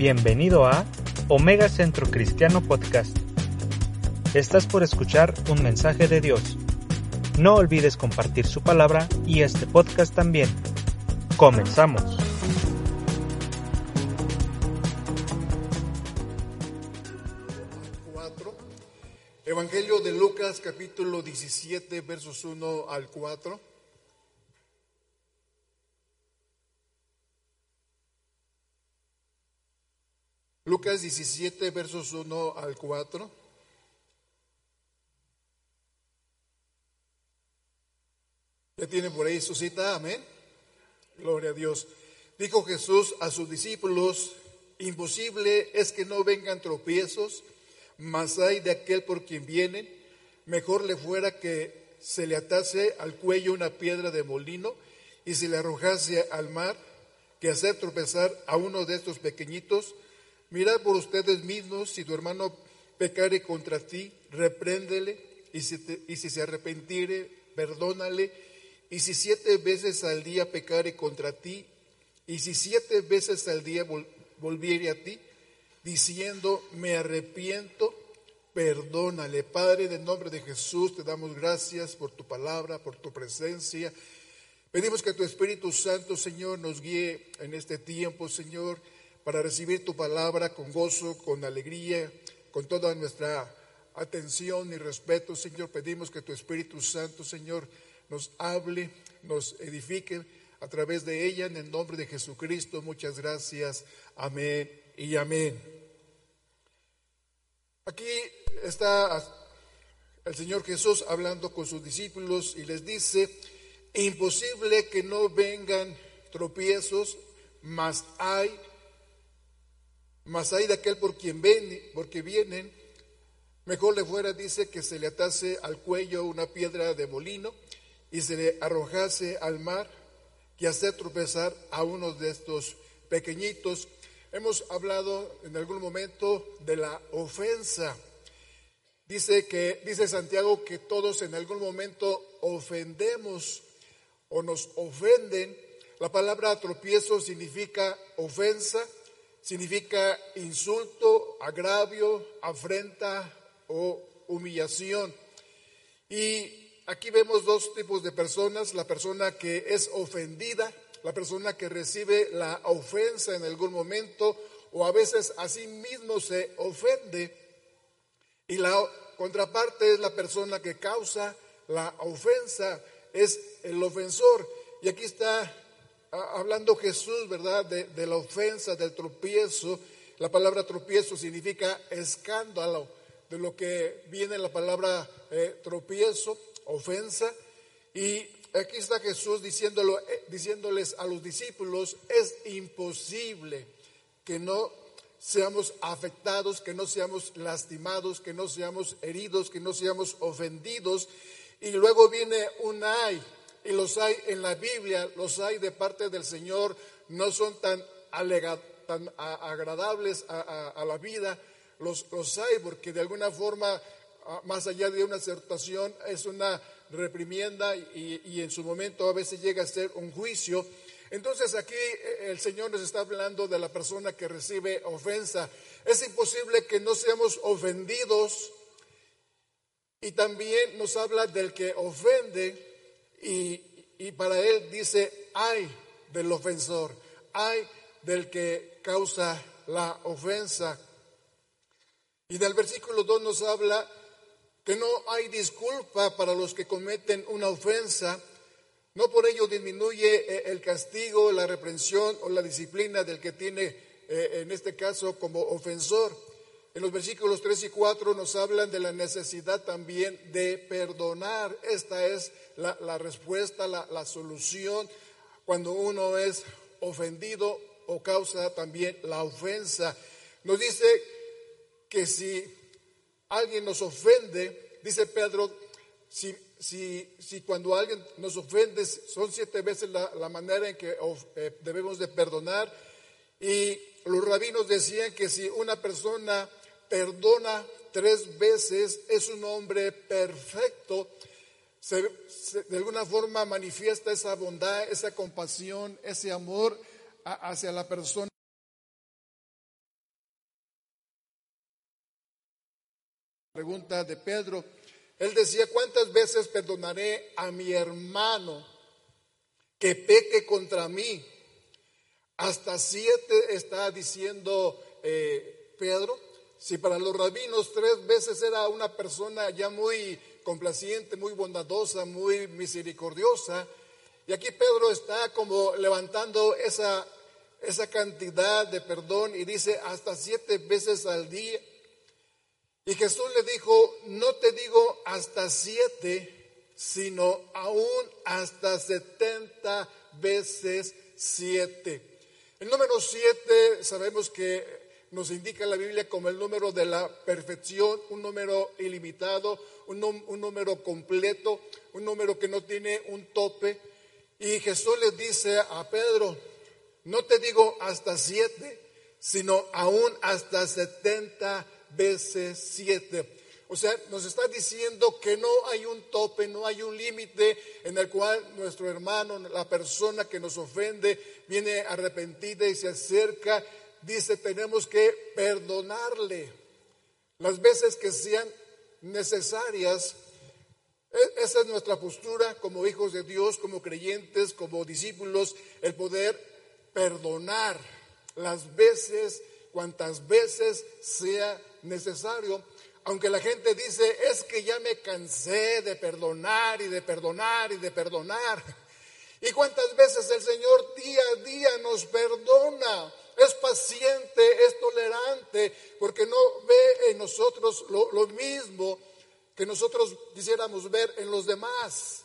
Bienvenido a Omega Centro Cristiano Podcast. Estás por escuchar un mensaje de Dios. No olvides compartir su palabra y este podcast también. Comenzamos. Evangelio de Lucas capítulo 17 versos 1 al 4. Lucas 17 versos 1 al 4. Ya tienen por ahí su cita, amén. Gloria a Dios. Dijo Jesús a sus discípulos, imposible es que no vengan tropiezos, mas hay de aquel por quien vienen, mejor le fuera que se le atase al cuello una piedra de molino y se le arrojase al mar, que hacer tropezar a uno de estos pequeñitos. Mirad por ustedes mismos, si tu hermano pecare contra ti, repréndele, y si, te- y si se arrepentire, perdónale, y si siete veces al día pecare contra ti, y si siete veces al día vol- volviere a ti, diciendo, me arrepiento, perdónale. Padre, en el nombre de Jesús, te damos gracias por tu palabra, por tu presencia. Pedimos que tu Espíritu Santo, Señor, nos guíe en este tiempo, Señor, para recibir tu palabra con gozo, con alegría, con toda nuestra atención y respeto, Señor. Pedimos que tu Espíritu Santo, Señor, nos hable, nos edifique a través de ella, en el nombre de Jesucristo. Muchas gracias. Amén y amén. Aquí está el Señor Jesús hablando con sus discípulos y les dice, imposible que no vengan tropiezos, mas hay, mas hay de aquel por quien ven, porque vienen, mejor le fuera, dice, que se le atase al cuello una piedra de molino y se le arrojase al mar, que hacer tropezar a uno de estos pequeñitos. Hemos hablado en algún momento de la ofensa. Dice que dice Santiago que todos en algún momento ofendemos o nos ofenden. La palabra tropiezo significa ofensa, significa insulto, agravio, afrenta o humillación. Y aquí vemos dos tipos de personas, la persona que es ofendida, la persona que recibe la ofensa en algún momento o a veces a sí mismo se ofende. Y la contraparte es la persona que causa la ofensa, es el ofensor. Y aquí está hablando Jesús, ¿verdad? De, de la ofensa, del tropiezo. La palabra tropiezo significa escándalo, de lo que viene la palabra eh, tropiezo, ofensa. Y aquí está Jesús diciéndolo, eh, diciéndoles a los discípulos, es imposible que no seamos afectados, que no seamos lastimados, que no seamos heridos, que no seamos ofendidos. Y luego viene un ay, y los hay en la Biblia, los hay de parte del Señor, no son tan, alega- tan agradables a, la vida, los, los hay porque de alguna forma, ah, más allá de una acertación, es una reprimienda y, y en su momento a veces llega a ser un juicio. Entonces aquí eh, el Señor nos está hablando de la persona que recibe ofensa. Es imposible que no seamos ofendidos y también nos habla del que ofende y, y para él dice, ay del ofensor, ay del que causa la ofensa. Y del versículo 2 nos habla que no hay disculpa para los que cometen una ofensa, no por ello disminuye eh, el castigo, la reprensión o la disciplina del que tiene, eh, en este caso, como ofensor. En los versículos 3 y 4 nos hablan de la necesidad también de perdonar. Esta es la, respuesta, la, la solución cuando uno es ofendido o causa también la ofensa. Nos dice que si alguien nos ofende, dice Pedro, si, si, si cuando alguien nos ofende son siete veces la, manera en que eh, debemos de perdonar. Y los rabinos decían que si una persona perdona tres veces es un hombre perfecto, de alguna forma manifiesta esa bondad, esa compasión, ese amor hacia la persona. Pregunta de Pedro. Él decía, ¿cuántas veces perdonaré a mi hermano que peque contra mí? Hasta siete está diciendo eh, Pedro. Si para los rabinos tres veces era una persona ya muy complaciente, muy bondadosa, muy misericordiosa, y aquí Pedro está como levantando esa, esa cantidad de perdón y dice hasta siete veces al día. Y Jesús le dijo, no te digo hasta siete, sino aún hasta setenta veces siete. El número siete sabemos que nos indica la Biblia como el número de la perfección, un número ilimitado, un, número completo, un número que no tiene un tope. Y Jesús le dice a Pedro, no te digo hasta siete, sino aún hasta setenta veces siete. O sea, nos está diciendo que no hay un tope, no hay un límite en el cual nuestro hermano, la persona que nos ofende, viene arrepentida y se acerca. Dice, tenemos que perdonarle las veces que sean necesarias. E, esa es nuestra postura como hijos de Dios, como creyentes, como discípulos, el poder perdonar las veces, cuantas veces sea necesario. Aunque la gente dice, es que ya me cansé de perdonar y de perdonar y de perdonar. ¿Y cuántas veces el Señor día a día nos perdona? Es paciente, es tolerante, porque no ve en nosotros lo, mismo que nosotros quisiéramos ver en los demás.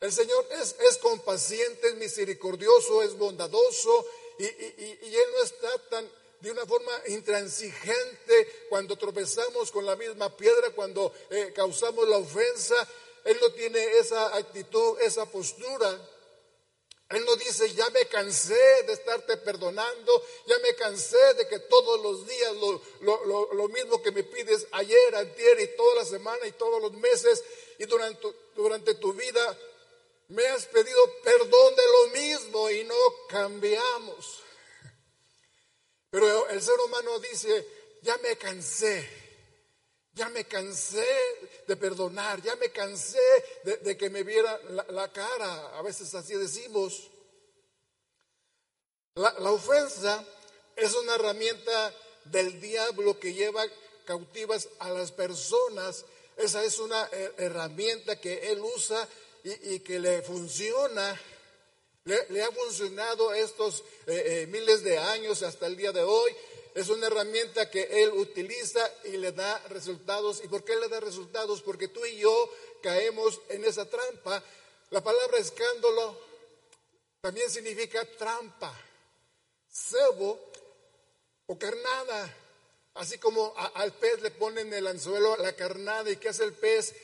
El Señor es, compaciente, es misericordioso, es bondadoso y, y Él no está tan de una forma intransigente cuando tropezamos con la misma piedra, cuando eh, causamos la ofensa. Él no tiene esa actitud, esa postura. Él no dice, ya me cansé de estarte perdonando, ya me cansé de que todos los días lo, lo, mismo que me pides ayer, ayer y toda la semana y todos los meses y durante, durante tu vida me has pedido perdón de lo mismo y no cambiamos. Pero el ser humano dice, ya me cansé, ya me cansé de perdonar, ya me cansé de, que me viera la, cara, a veces así decimos. La, ofensa es una herramienta del diablo que lleva cautivas a las personas. Esa es una eh, herramienta que él usa y, y que le funciona le, ha funcionado estos eh, eh, miles de años hasta el día de hoy. Es una herramienta que Él utiliza y le da resultados. ¿Y por qué le da resultados? Porque tú y yo caemos en esa trampa. La palabra escándalo también significa trampa, cebo o carnada. Así como al pez le ponen el anzuelo la carnada y ¿qué hace el pez?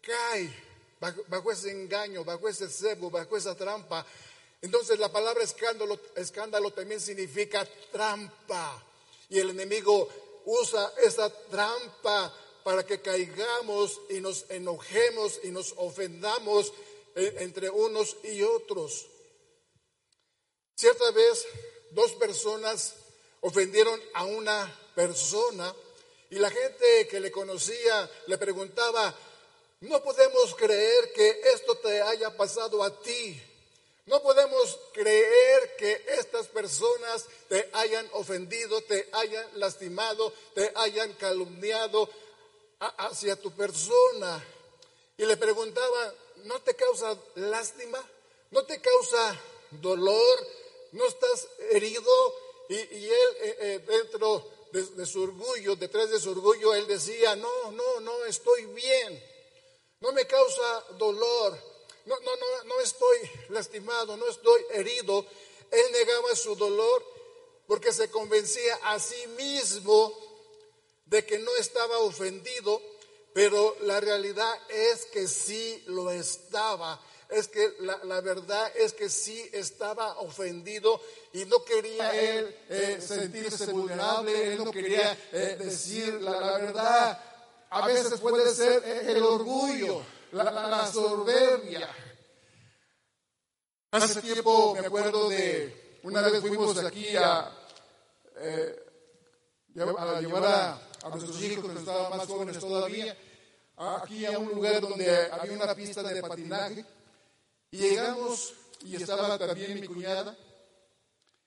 Cae bajo, bajo ese engaño, bajo ese cebo, bajo esa trampa. Entonces la palabra escándalo, escándalo también significa trampa. Y el enemigo usa esa trampa para que caigamos y nos enojemos y nos ofendamos eh, entre unos y otros. Cierta vez dos personas ofendieron a una persona y la gente que le conocía le preguntaba, no podemos creer que esto te haya pasado a ti. No podemos creer que estas personas te hayan ofendido, te hayan lastimado, te hayan calumniado hacia tu persona. Y le preguntaba, ¿no te causa lástima? ¿No te causa dolor? ¿No estás herido? Y, él eh, eh, dentro de, de su orgullo, detrás de su orgullo, él decía, no, no, no, estoy bien. No me causa dolor no, no, no, no estoy lastimado, no estoy herido. Él negaba su dolor porque se convencía a sí mismo de que no estaba ofendido, pero la realidad es que sí lo estaba. Es que la, verdad es que sí estaba ofendido y no quería él eh, sentirse vulnerable, él no quería eh, decir la, verdad. A veces puede ser el orgullo, la, soberbia. Hace tiempo me acuerdo de una vez fuimos aquí a, eh, a llevar a, a nuestros hijos que estaban más jóvenes todavía, aquí a un lugar donde había una pista de patinaje. Y llegamos y estaba también mi cuñada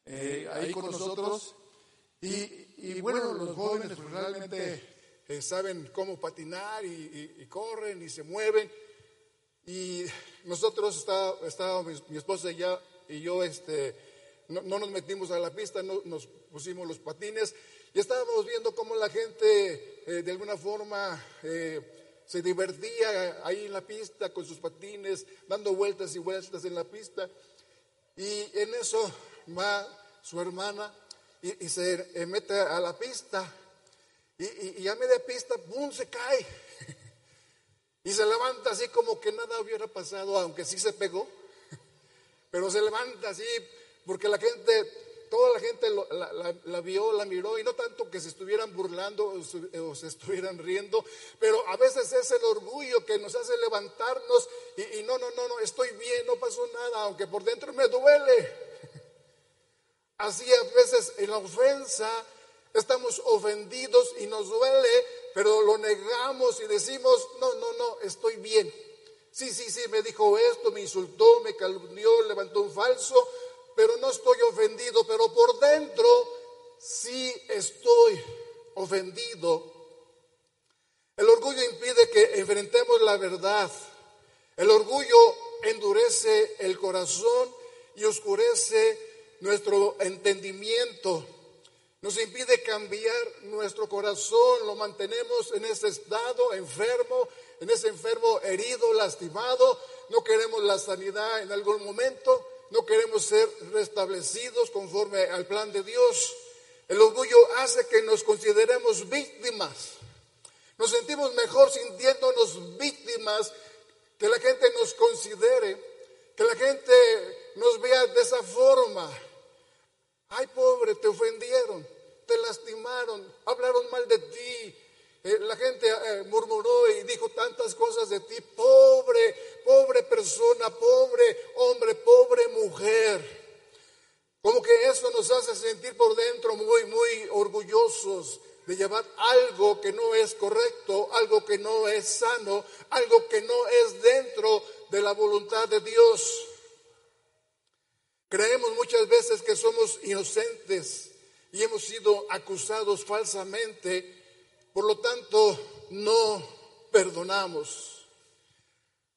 eh, ahí con nosotros. Y, bueno, los jóvenes pues, realmente eh, saben cómo patinar y, corren y se mueven. Y nosotros estábamos, estaba mi, esposa y, ya, y yo, este, no, nos metimos a la pista, no, nos pusimos los patines y estábamos viendo cómo la gente eh, de alguna forma eh, se divertía ahí en la pista con sus patines, dando vueltas y vueltas en la pista. Y en eso va su hermana y, se eh, mete a la pista. Y, y, a media pista, ¡pum!, se cae. y se levanta así como que nada hubiera pasado, aunque sí se pegó. Pero se levanta así porque la gente toda la gente la, vio, la miró, y no tanto que se estuvieran burlando o, se estuvieran riendo, pero a veces es el orgullo que nos hace levantarnos y, no, no, no, no, estoy bien, no pasó nada, aunque por dentro me duele. Así a veces en la ofensa estamos ofendidos y nos duele, pero lo negamos y decimos, no, no, no, estoy bien. Sí, sí, sí, me dijo esto, me insultó, me calumnió, levantó un falso, pero no estoy ofendido, pero por dentro sí estoy ofendido. El orgullo impide que enfrentemos la verdad. El orgullo endurece el corazón y oscurece nuestro entendimiento. Nos impide cambiar nuestro corazón, lo mantenemos en ese estado enfermo, en ese enfermo herido, lastimado. No queremos la sanidad en algún momento no queremos ser restablecidos conforme al plan de Dios. El orgullo hace que nos consideremos víctimas. Nos sentimos mejor sintiéndonos víctimas, que la gente nos considere, que la gente nos vea de esa forma. Ay, pobre, te ofendieron, te lastimaron, hablaron mal de ti, eh, la gente eh, murmuró y dijo tantas cosas de ti, pobre, pobre persona, pobre hombre, pobre mujer. Como que eso nos hace sentir por dentro muy, muy orgullosos de llevar algo que no es correcto, algo que no es sano, algo que no es dentro de la voluntad de Dios. Creemos muchas veces que somos inocentes y hemos sido acusados falsamente por lo tanto, no perdonamos.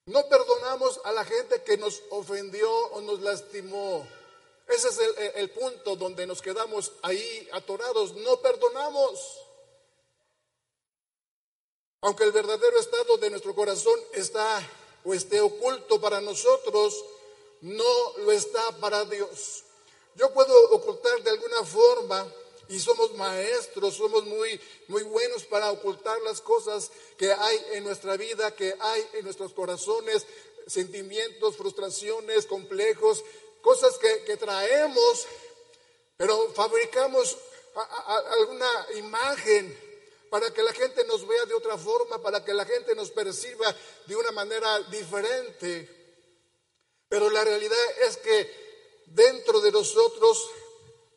No perdonamos a la gente que nos ofendió o nos lastimó. Ese es el, punto donde nos quedamos ahí atorados. No perdonamos. Aunque el verdadero estado de nuestro corazón está o esté oculto para nosotros, no lo está para Dios. Yo puedo ocultar de alguna forma y somos maestros, somos muy, muy buenos para ocultar las cosas que hay en nuestra vida, que hay en nuestros corazones, sentimientos, frustraciones, complejos, cosas que, traemos, pero fabricamos alguna imagen para que la gente nos vea de otra forma, para que la gente nos perciba de una manera diferente. Pero la realidad es que dentro de nosotros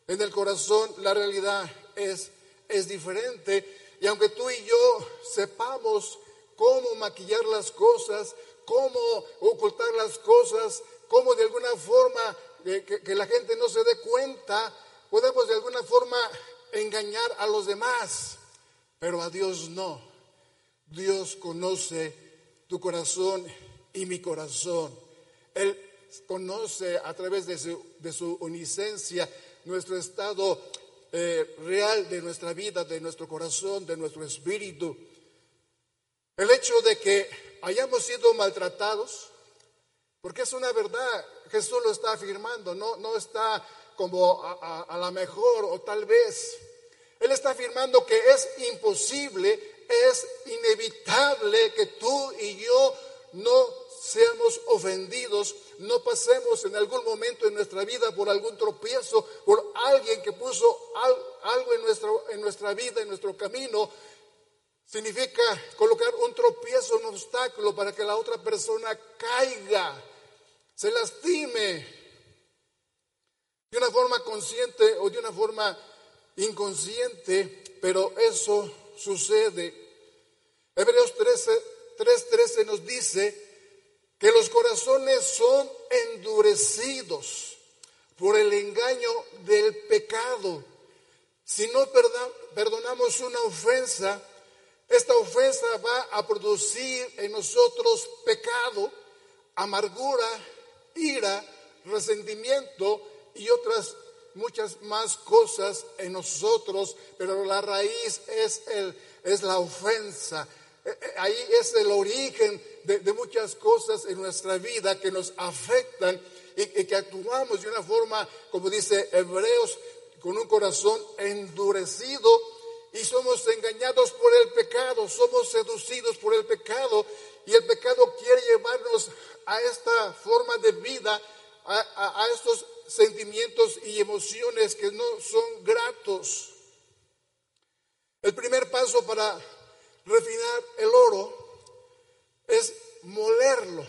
en el corazón la realidad es, es diferente. Y aunque tú y yo sepamos cómo maquillar las cosas, cómo ocultar las cosas, cómo de alguna forma eh, que, que la gente no se dé cuenta, podemos de alguna forma engañar a los demás, pero a Dios no. Dios conoce tu corazón y mi corazón. Él conoce a través de su, de su omnisciencia nuestro estado eh, real de nuestra vida, de nuestro corazón, de nuestro espíritu. El hecho de que hayamos sido maltratados, porque es una verdad, Jesús lo está afirmando, no, no está como a, a, la mejor o tal vez. Él está afirmando que es imposible, es inevitable que tú y yo no seamos ofendidos, no pasemos en algún momento en nuestra vida por algún tropiezo, por alguien que puso algo en, en nuestra vida, en nuestro camino. Significa colocar un tropiezo, un obstáculo para que la otra persona caiga, se lastime, de una forma consciente o de una forma inconsciente, pero eso sucede. Hebreos 3:13 nos dice que los corazones son endurecidos por el engaño del pecado. Si no perdonamos una ofensa, esta ofensa va a producir en nosotros pecado, amargura, ira, resentimiento y otras muchas más cosas en nosotros, pero la raíz es, el, es la ofensa. Eh, eh, ahí es el origen de, muchas cosas en nuestra vida que nos afectan y, que actuamos de una forma, como dice Hebreos, con un corazón endurecido y somos engañados por el pecado, somos seducidos por el pecado y el pecado quiere llevarnos a esta forma de vida, a, a estos sentimientos y emociones que no son gratos. El primer paso para refinar el oro es molerlo.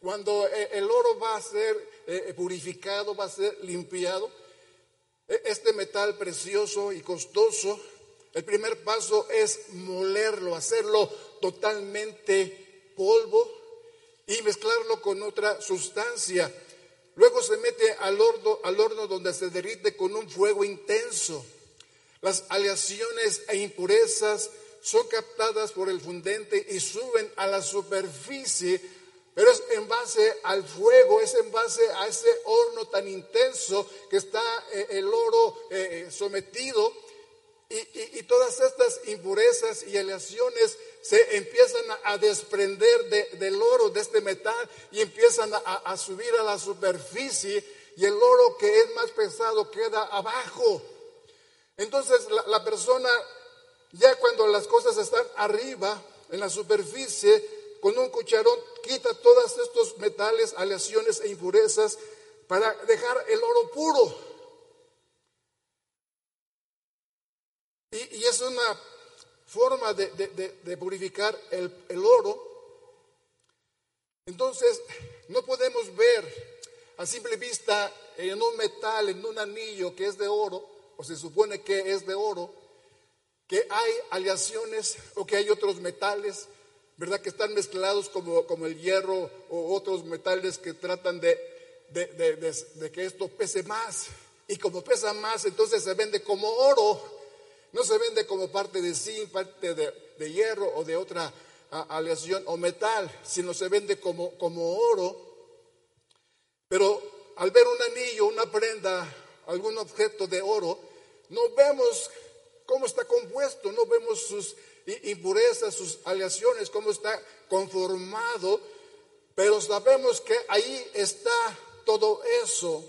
Cuando eh, el oro va a ser eh, purificado, va a ser limpiado, e, este metal precioso y costoso, el primer paso es molerlo, hacerlo totalmente polvo y mezclarlo con otra sustancia. Luego se mete al horno, al horno donde se derrite con un fuego intenso. Las aleaciones e impurezas son captadas por el fundente y suben a la superficie, pero es en base al fuego, es en base a ese horno tan intenso que está eh, el oro eh, eh, sometido. Y, todas estas impurezas y aleaciones se empiezan a, desprender del oro, de este metal, y empiezan a, subir a la superficie, y el oro que es más pesado queda abajo. Entonces la persona ya cuando las cosas están arriba, en la superficie, con un cucharón quita todos estos metales, aleaciones e impurezas para dejar el oro puro. Y, es una forma de, purificar el, el oro. Entonces, no podemos ver a simple vista en un metal, en un anillo que es de oro, o se supone que es de oro, que hay aleaciones o que hay otros metales, ¿verdad? Que están mezclados como, como el hierro o otros metales que tratan de, de, que esto pese más. Y como pesa más, entonces se vende como oro. No se vende como parte de zinc, parte de, hierro o de otra aleación o metal, sino se vende como, como oro. Pero al ver un anillo, una prenda, algún objeto de oro, no vemos cómo está compuesto, no vemos sus impurezas, sus aleaciones, cómo está conformado, pero sabemos que ahí está todo eso.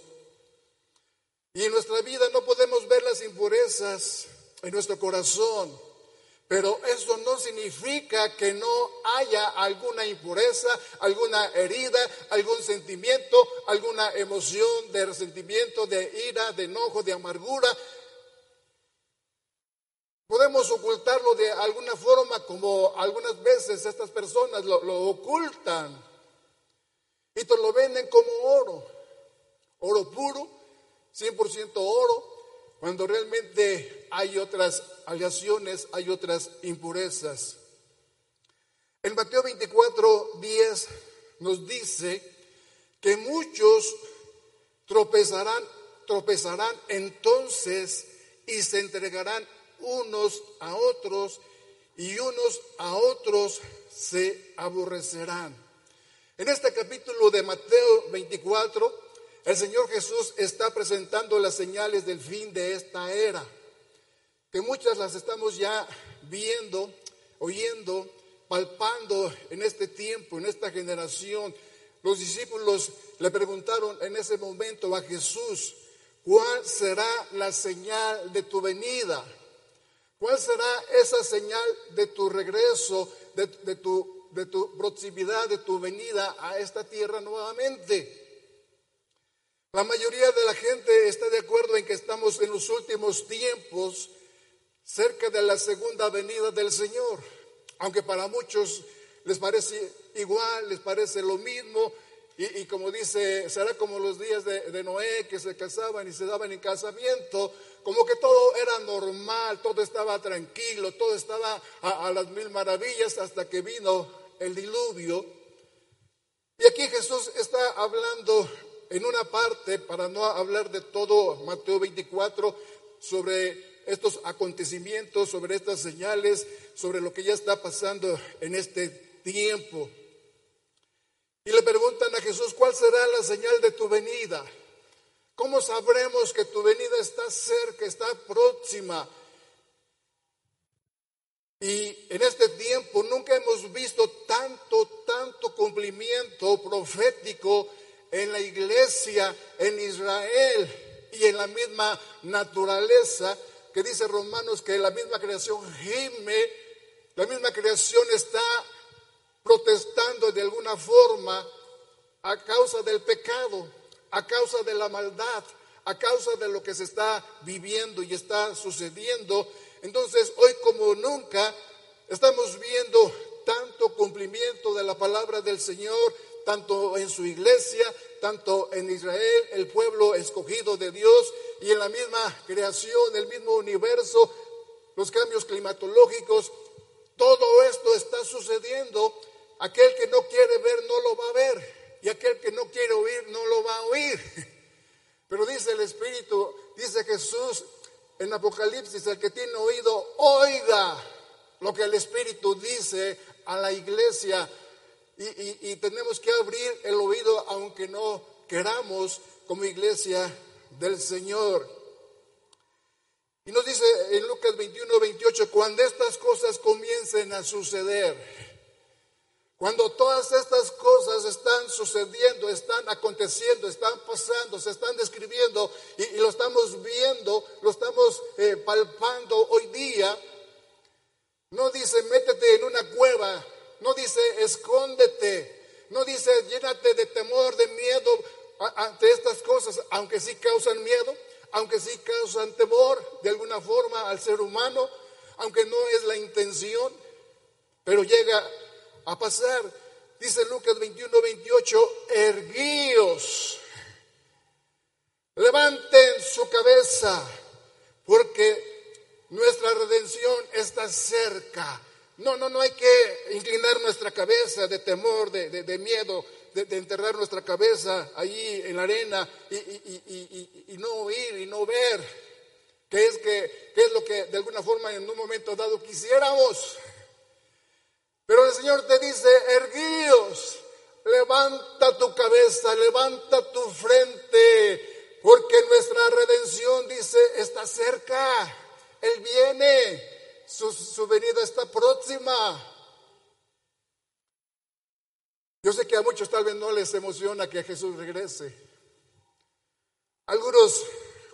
Y en nuestra vida no podemos ver las impurezas en nuestro corazón, pero eso no significa que no haya alguna impureza, alguna herida, algún sentimiento, alguna emoción de resentimiento, de ira, de enojo, de amargura, Podemos ocultarlo de alguna forma como algunas veces estas personas lo, ocultan y te lo venden como oro, oro puro, 100% oro, cuando realmente hay otras aleaciones, hay otras impurezas. En Mateo 24, 10 nos dice que muchos tropezarán, tropezarán entonces y se entregarán unos a otros y unos a otros se aborrecerán. En este capítulo de Mateo 24, el Señor Jesús está presentando las señales del fin de esta era, que muchas las estamos ya viendo, oyendo, palpando en este tiempo, en esta generación. Los discípulos le preguntaron en ese momento a Jesús, ¿Cuál será la señal de tu venida? ¿Cuál será esa señal de tu regreso, de, tu, de tu proximidad, de tu venida a esta tierra nuevamente? La mayoría de la gente está de acuerdo en que estamos en los últimos tiempos cerca de la segunda venida del Señor, aunque para muchos les parece igual, les parece lo mismo, y, como dice, será como los días de, Noé que se casaban y se daban en casamiento, como que todo era normal, todo estaba tranquilo, todo estaba a, las mil maravillas hasta que vino el diluvio. Y aquí Jesús está hablando en una parte, para no hablar de todo Mateo 24, sobre estos acontecimientos, sobre estas señales, sobre lo que ya está pasando en este tiempo. Y le preguntan a Jesús, ¿cuál será la señal de tu venida? ¿Cómo sabremos que tu venida está cerca, está próxima? Y en este tiempo nunca hemos visto tanto, tanto cumplimiento profético en la iglesia, en Israel y en la misma naturaleza, que dice Romanos que la misma creación gime, la misma creación está protestando de alguna forma a causa del pecado, a causa de la maldad, a causa de lo que se está viviendo y está sucediendo. Entonces, hoy como nunca, estamos viendo tanto cumplimiento de la palabra del Señor, tanto en su iglesia, tanto en Israel, el pueblo escogido de Dios, y en la misma creación, el mismo universo, los cambios climatológicos, todo esto está sucediendo Aquel que no quiere ver no lo va a ver y aquel que no quiere oír no lo va a oír. Pero dice el Espíritu, dice Jesús en Apocalipsis, el que tiene oído, oiga lo que el Espíritu dice a la iglesia. Y, tenemos que abrir el oído aunque no queramos como iglesia del Señor. Y nos dice en Lucas 21, 28, cuando estas cosas comiencen a suceder, cuando todas estas cosas están sucediendo, están aconteciendo, están pasando, se están describiendo y, lo estamos viendo, lo estamos eh, palpando hoy día, no dice métete en una cueva, no dice escóndete, no dice llénate de temor, de miedo ante estas cosas, aunque sí causan miedo, aunque sí causan temor de alguna forma al ser humano, aunque no es la intención, pero llega a pasar. Dice Lucas 21, 28, erguíos, levanten su cabeza, porque nuestra redención está cerca. No, no, no hay que inclinar nuestra cabeza de temor, de, miedo, de, enterrar nuestra cabeza allí en la arena y, no oír y no ver qué es, que, qué es lo que de alguna forma en un momento dado quisiéramos. Pero el Señor te dice, erguíos, levanta tu cabeza, levanta tu frente, porque nuestra redención, dice, está cerca. Él viene, su, su venida está próxima. Yo sé que a muchos tal vez no les emociona que Jesús regrese. Algunos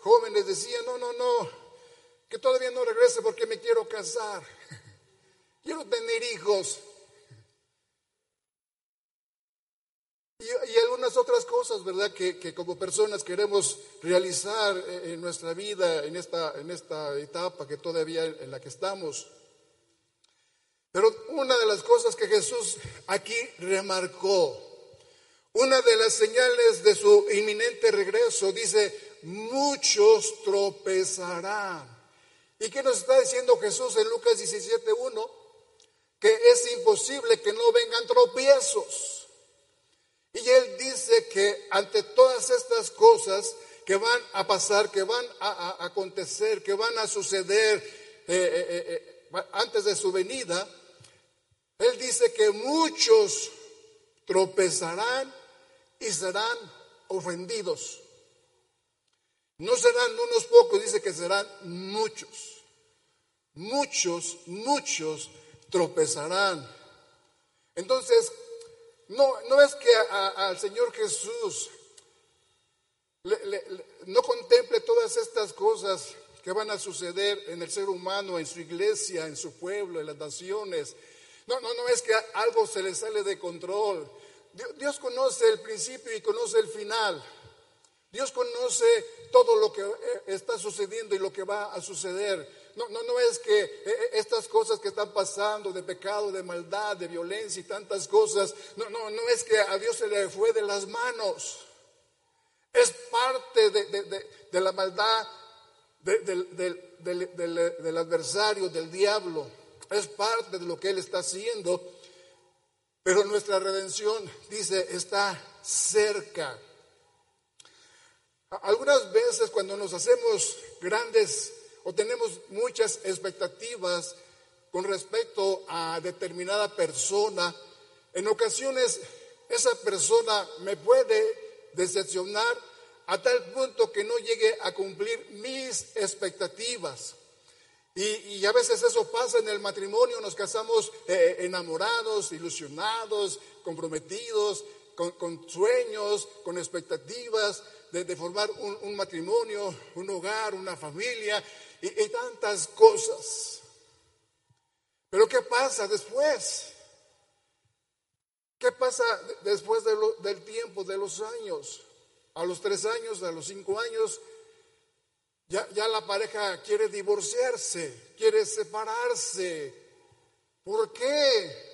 jóvenes decían, no, no, no, que todavía no regrese porque me quiero casar. Quiero tener hijos. Y, algunas otras cosas, ¿verdad? Que, como personas queremos realizar en nuestra vida, en esta, en esta etapa que todavía en la que estamos. Pero una de las cosas que Jesús aquí remarcó, una de las señales de su inminente regreso, dice, muchos tropezarán. ¿Y qué nos está diciendo Jesús en Lucas 17.1? Que es imposible que no vengan tropiezos. Y él dice que ante todas estas cosas que van a pasar, que van a, acontecer, que van a suceder eh, eh, eh, antes de su venida, él dice que muchos tropezarán y serán ofendidos. No serán unos pocos, dice que serán muchos. Muchos, muchos tropezarán. Entonces, no, no es que al Señor Jesús no contemple todas estas cosas que van a suceder en el ser humano, en su iglesia, en su pueblo, en las naciones. No, no, no es que algo se le sale de control. Dios conoce el principio y conoce el final. Dios conoce todo lo que eh, está sucediendo y lo que va a suceder. No, no, no es que eh, eh, estas cosas que están pasando de pecado, de maldad, de violencia y tantas cosas, no, no, no es que a Dios se le fue de las manos. Es parte de, la maldad del adversario, del diablo. Es parte de lo que Él está haciendo. Pero nuestra redención, dice, está cerca. Algunas veces cuando nos hacemos grandes o tenemos muchas expectativas con respecto a determinada persona, en ocasiones esa persona me puede decepcionar a tal punto que no llegue a cumplir mis expectativas. Y, a veces eso pasa en el matrimonio, nos casamos eh, enamorados, ilusionados, comprometidos, con, sueños, con expectativas de, formar un, matrimonio, un hogar, una familia y, tantas cosas. Pero ¿qué pasa después? ¿Qué pasa después del tiempo, de los años? A los tres años, a los cinco años, ya, ya la pareja quiere divorciarse, quiere separarse. ¿Por qué?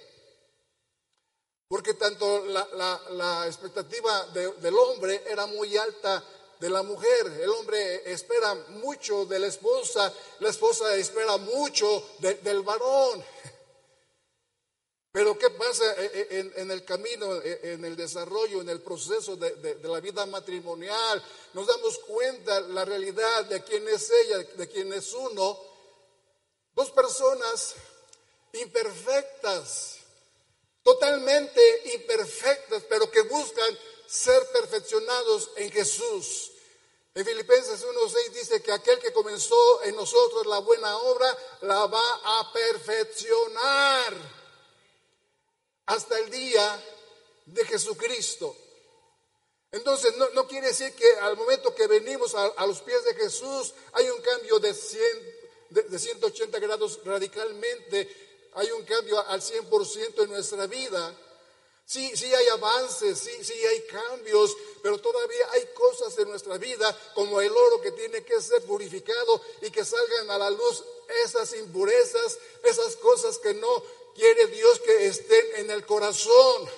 Porque tanto la, expectativa del hombre era muy alta de la mujer. El hombre espera mucho de la esposa, la esposa espera mucho del varón. Pero ¿qué pasa e, e, en, el camino, e, en el desarrollo, en el proceso de, de, la vida matrimonial? Nos damos cuenta la realidad de quién es ella, de quién es uno. Dos personas imperfectas, totalmente imperfectas, pero que buscan ser perfeccionados en Jesús. En Filipenses 1.6 dice que aquel que comenzó en nosotros la buena obra la va a perfeccionar hasta el día de Jesucristo. Entonces, no, quiere decir que al momento que venimos a, los pies de Jesús hay un cambio de, 100, de 180 grados radicalmente hay un cambio al 100% en nuestra vida. Sí, sí hay avances, sí, sí hay cambios, pero todavía hay cosas en nuestra vida como el oro que tiene que ser purificado y que salgan a la luz esas impurezas, esas cosas que no quiere Dios que estén en el corazón.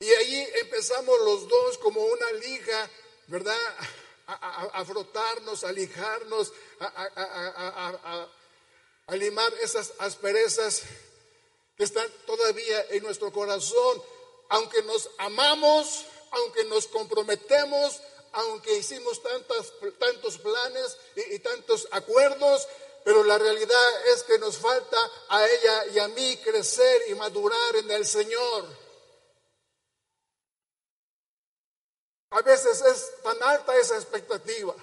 Y ahí empezamos los dos como una liga, ¿verdad? A, frotarnos, a lijarnos, a, a limar esas asperezas están todavía en nuestro corazón, aunque nos amamos, aunque nos comprometemos, aunque hicimos tantos planes y, y tantos acuerdos, pero la realidad es que nos falta a ella y a mí crecer y madurar en el Señor. A veces es tan alta esa expectativa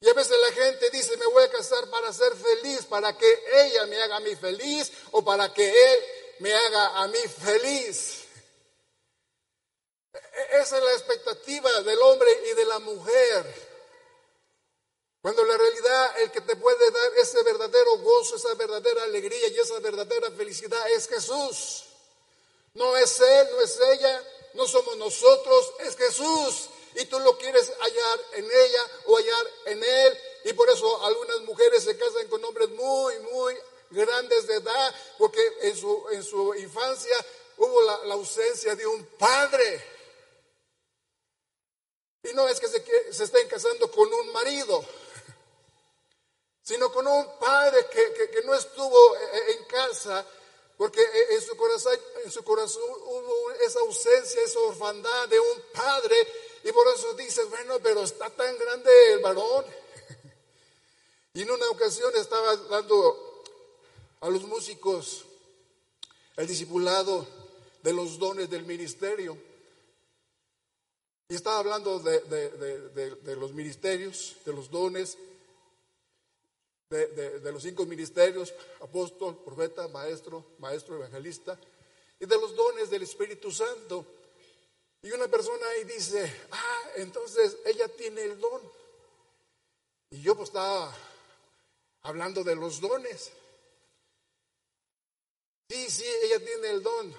y a veces la gente dice, me voy a casar para ser feliz, para que ella me haga a mí feliz o para que él me haga a mí feliz. E-, esa es la expectativa del hombre y de la mujer. Cuando la realidad el que te puede dar ese verdadero gozo, esa verdadera alegría y esa verdadera felicidad es Jesús. No es Él, no es ella, no somos nosotros, es Jesús y tú lo quieres hallar en ella o hallar en él. Y por eso algunas mujeres se casan con hombres muy, muy grandes de edad, porque en su, en su infancia hubo la, ausencia de un padre. Y no es que se, se, estén casando con un marido, sino con un padre que, que, no estuvo eh, en casa, porque en su, corazón, en su corazón hubo esa ausencia, esa orfandad de un padre y por eso dices, bueno, pero está tan grande el varón. y en una ocasión estaba dando a los músicos el discipulado de los dones del ministerio. Y estaba hablando de, los ministerios, de los dones, de, los cinco ministerios, apóstol, profeta, maestro, maestro, evangelista, y de los dones del Espíritu Santo. Y una persona ahí dice, ah, entonces ella tiene el don. Y yo pues estaba hablando de los dones. Sí, sí, ella tiene el don.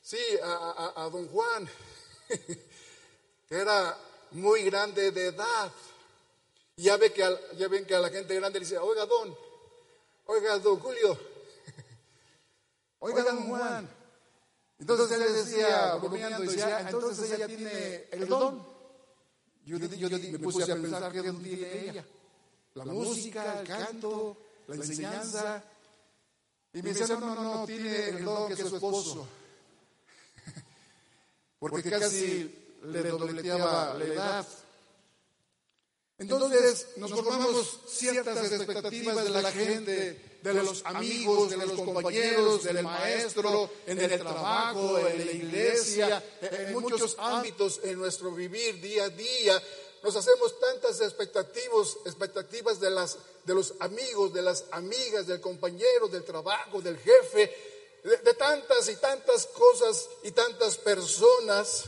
Sí, a, don Juan, que era muy grande de edad. Ya, ve que ya ven que a la gente grande le dice, oiga don, oiga don Julio, oiga don Juan. Entonces él decía, bromeando, decía, entonces ella tiene el don. Yo, yo, me puse a pensar qué don tiene ella. La música, el canto, la enseñanza. Y me decía, no, no, no, tiene el don que su esposo. Porque casi le dobleteaba la edad. Entonces nos formamos ciertas expectativas de la gente, de los amigos, de los compañeros, del maestro, en el trabajo, en la iglesia, en muchos ámbitos en nuestro vivir día a día. Nos hacemos tantas expectativas, expectativas de, las, de los amigos, de las amigas, del compañero, del trabajo, del jefe, de tantas y tantas cosas y tantas personas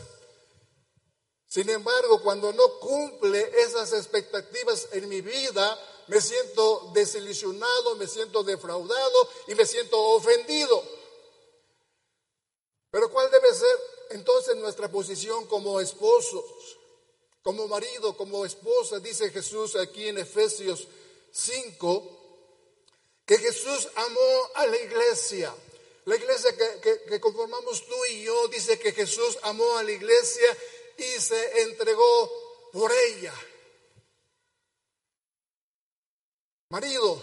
sin embargo, cuando no cumple esas expectativas en mi vida, me siento desilusionado, me siento defraudado y me siento ofendido. Pero ¿cuál debe ser entonces nuestra posición como esposos, como marido, como esposa? Dice Jesús aquí en Efesios 5, que Jesús amó a la iglesia. La iglesia que, que conformamos tú y yo dice que Jesús amó a la iglesia y se entregó por ella. Marido,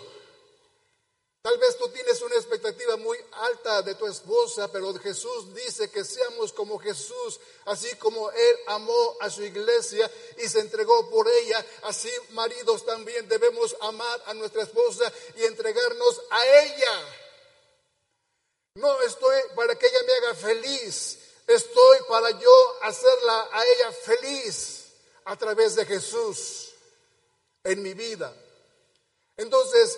tal vez tú tienes una expectativa muy alta de tu esposa, pero Jesús dice que seamos como Jesús, así como Él amó a su iglesia y se entregó por ella, así maridos también debemos amar a nuestra esposa y entregarnos a ella. No estoy para que ella me haga feliz, estoy para yo hacerla a ella feliz a través de Jesús en mi vida. Entonces,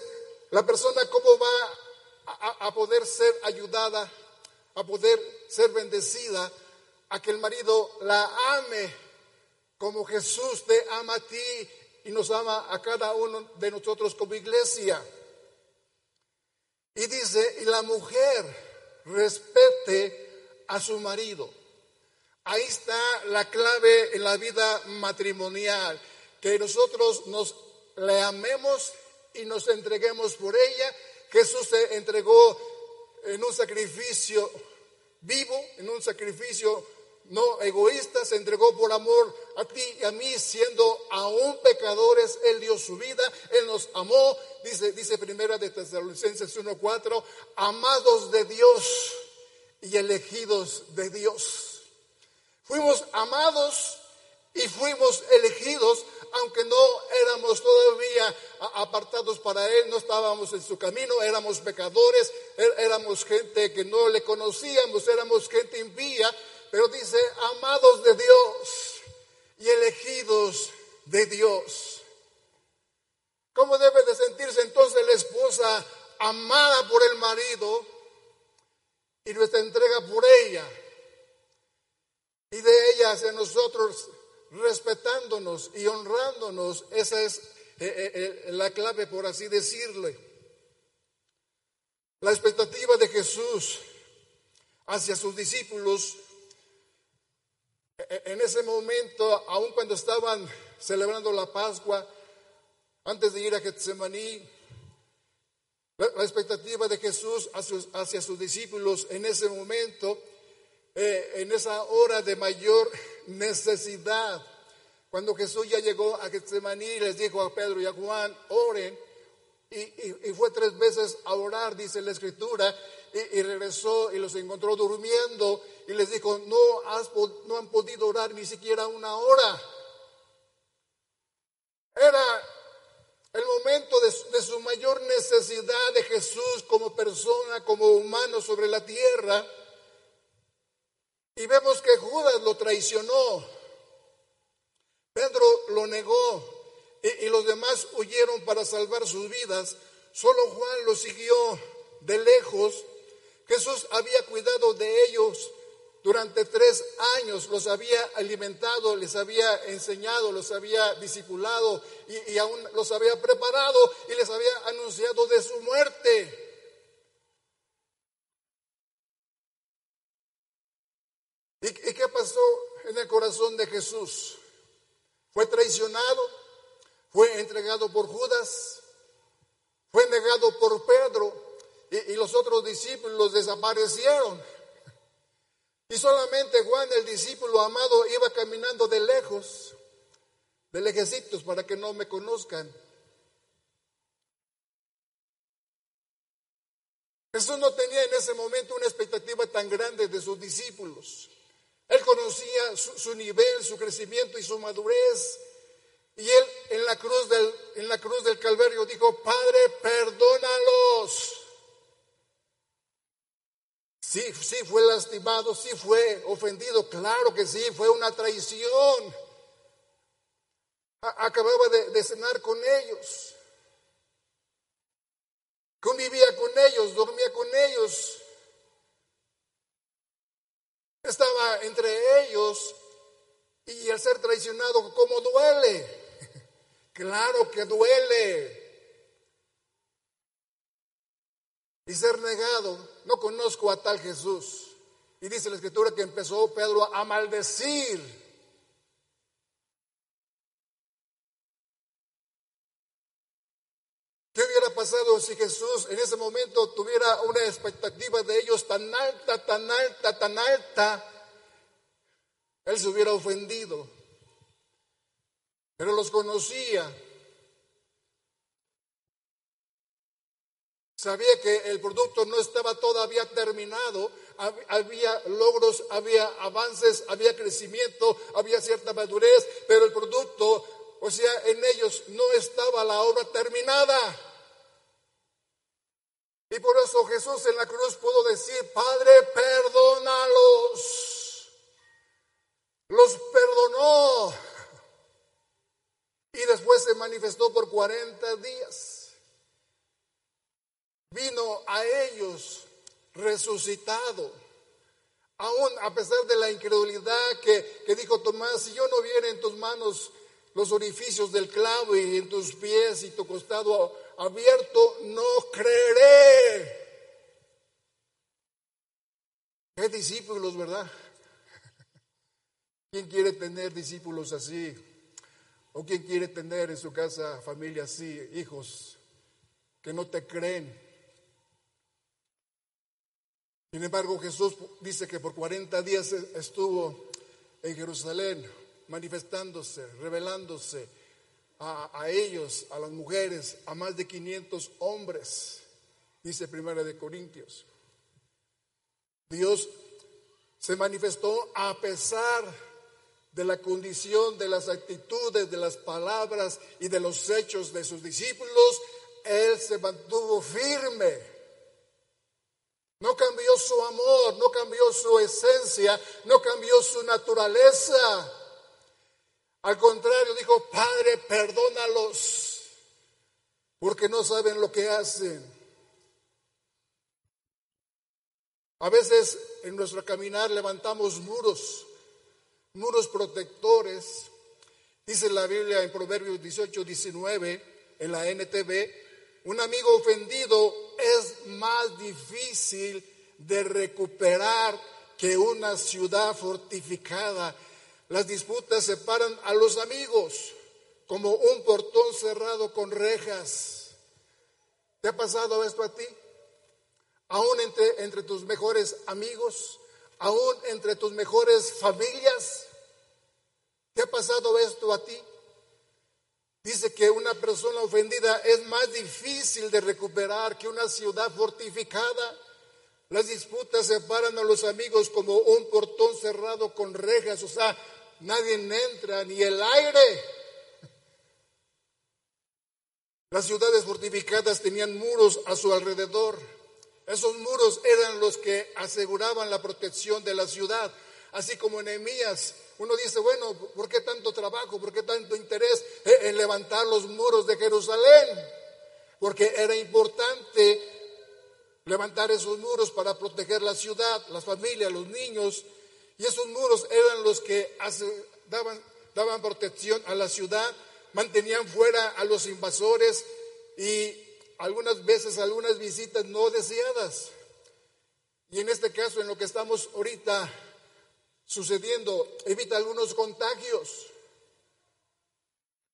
la persona cómo va a, poder ser ayudada, a poder ser bendecida, a que el marido la ame como Jesús te ama a ti y nos ama a cada uno de nosotros como iglesia. Y dice, y la mujer respete a su marido. Ahí está la clave en la vida matrimonial, que nosotros nos le amemos y nos entreguemos por ella. Jesús se entregó en un sacrificio vivo, en un sacrificio no egoísta, se entregó por amor a ti y a mí, siendo aún pecadores, Él dio su vida, Él nos amó, dice, dice primera de Tesalonicenses 1.4, amados de Dios y elegidos de Dios. Fuimos amados y fuimos elegidos, aunque no éramos todavía apartados para Él, no estábamos en su camino, éramos pecadores, er, éramos gente que no le conocíamos, éramos gente impía, pero dice, amados de Dios y elegidos de Dios. ¿Cómo debe de sentirse entonces la esposa amada por el marido? Y nuestra entrega por ella y de ella hacia nosotros respetándonos y honrándonos. Esa es eh, eh, eh, la clave, por así decirle. La expectativa de Jesús hacia sus discípulos en ese momento, aun cuando estaban celebrando la Pascua, antes de ir a Getsemaní, la, expectativa de Jesús hacia, sus discípulos en ese momento, eh, en esa hora de mayor necesidad, cuando Jesús ya llegó a Getsemaní, les dijo a Pedro y a Juan, oren, y, fue tres veces a orar, dice la escritura, y, regresó y los encontró durmiendo y les dijo, no, no han podido orar ni siquiera una hora. Era el momento de, su mayor necesidad de Jesús como persona, como humano sobre la tierra. Y vemos que Judas lo traicionó. Pedro lo negó y, y, los demás huyeron para salvar sus vidas. Solo Juan lo siguió de lejos. Jesús había cuidado de ellos durante tres años los había alimentado, les había enseñado, los había discipulado y, aún los había preparado y les había anunciado de su muerte. ¿Y, ¿Y qué pasó en el corazón de Jesús? Fue traicionado, fue entregado por Judas, fue negado por Pedro y, y los otros discípulos desaparecieron. Y solamente Juan, el discípulo amado, iba caminando de lejos, de lejecitos, para que no me conozcan. Jesús no tenía en ese momento una expectativa tan grande de sus discípulos. Él conocía su, nivel, su crecimiento y su madurez. Y él en la cruz del, en la cruz del Calvario dijo, Padre, perdónalos Sí, sí fue lastimado, sí fue ofendido, claro que sí, fue una traición. acababa de, cenar con ellos. Convivía con ellos, dormía con ellos. Estaba entre ellos y el ser traicionado, ¿cómo duele? Claro que duele. Y ser negado, no conozco a tal Jesús. Y dice la escritura que empezó Pedro a maldecir. ¿Qué hubiera pasado si Jesús en ese momento tuviera una expectativa de ellos tan alta, tan alta, tan alta? Él se hubiera ofendido. Pero los conocía Sabía que el producto no estaba todavía terminado, había logros, había avances, había crecimiento, había cierta madurez, pero el producto, o sea, en ellos no estaba la obra terminada. Y por eso Jesús en la cruz pudo decir, Padre, perdónalos. Los perdonó. Y después se manifestó por 40 días vino a ellos resucitado. Aún a pesar de la incredulidad que, que, dijo Tomás, si yo no viera en tus manos los orificios del clavo y en tus pies y tu costado abierto, no creeré. Qué discípulos, ¿verdad? ¿Quién quiere tener discípulos así? ¿O quién quiere tener en su casa familia así, hijos que no te creen? Sin embargo, Jesús dice que por 40 días estuvo en Jerusalén manifestándose, revelándose a, ellos, a las mujeres, a más de 500 hombres, dice Primera de Corintios. Dios se manifestó a pesar de la condición, de las actitudes, de las palabras y de los hechos de sus discípulos. Él se mantuvo firme no cambió su amor, no cambió su esencia, no cambió su naturaleza. Al contrario, dijo, Padre, perdónalos, porque no saben lo que hacen. A veces en nuestro caminar levantamos muros, muros protectores. Dice la Biblia en Proverbios 18, 19, en la NTV, un amigo ofendido es más difícil de recuperar que una ciudad fortificada. Las disputas separan a los amigos como un portón cerrado con rejas. ¿Te ha pasado esto a ti? Aún entre, entre tus mejores amigos, aún entre tus mejores familias. ¿Te ha pasado esto a ti? Dice que una persona ofendida es más difícil de recuperar que una ciudad fortificada. Las disputas separan a los amigos como un portón cerrado con rejas, o sea, nadie entra, ni el aire. Las ciudades fortificadas tenían muros a su alrededor. Esos muros eran los que aseguraban la protección de la ciudad, así como Nehemías uno dice, bueno, ¿por qué tanto trabajo? ¿Por qué tanto interés en levantar los muros de Jerusalén? Porque era importante levantar esos muros para proteger la ciudad, las familias, los niños. Y esos muros eran los que daban, protección a la ciudad, mantenían fuera a los invasores y algunas veces algunas visitas no deseadas. Y en este caso, en lo que estamos ahorita sucediendo, evita algunos contagios.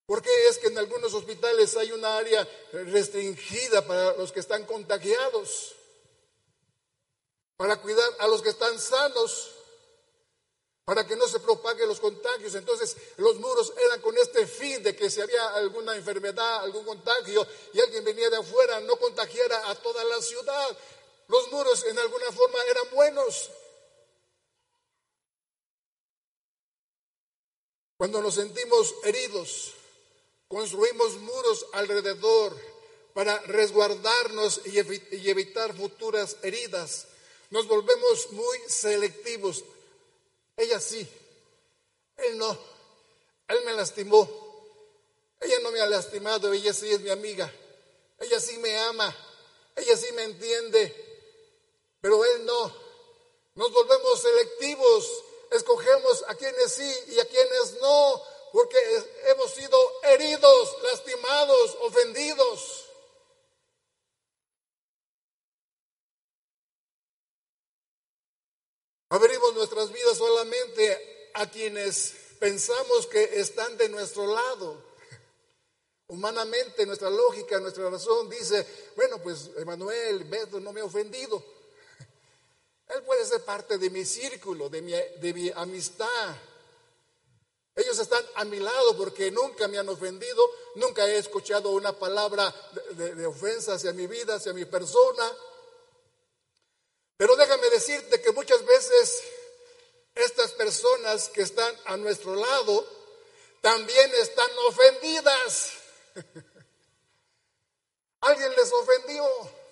¿Por qué es que en algunos hospitales hay una área restringida para los que están contagiados? Para cuidar a los que están sanos, para que no se propaguen los contagios. Entonces los muros eran con este fin de que si había alguna enfermedad, algún contagio y alguien venía de afuera, no contagiara a toda la ciudad. Los muros en alguna forma eran buenos. Cuando nos sentimos heridos, construimos muros alrededor para resguardarnos y, evitar futuras heridas. Nos volvemos muy selectivos. Ella sí, él no. Él me lastimó. Ella no me ha lastimado, ella sí es mi amiga. Ella sí me ama. Ella sí me entiende pero Él no. Nos volvemos selectivos, escogemos a quienes sí y a quienes no, porque hemos sido heridos, lastimados, ofendidos. Abrimos nuestras vidas solamente a quienes pensamos que están de nuestro lado. Humanamente, nuestra lógica, nuestra razón dice, bueno, pues Emanuel, Beto no me ha ofendido. Él puede ser parte de mi círculo, de mi, de mi amistad. Ellos están a mi lado porque nunca me han ofendido, nunca he escuchado una palabra de, de, ofensa hacia mi vida, hacia mi persona. Pero déjame decirte que muchas veces estas personas que están a nuestro lado también están ofendidas. Alguien les ofendió.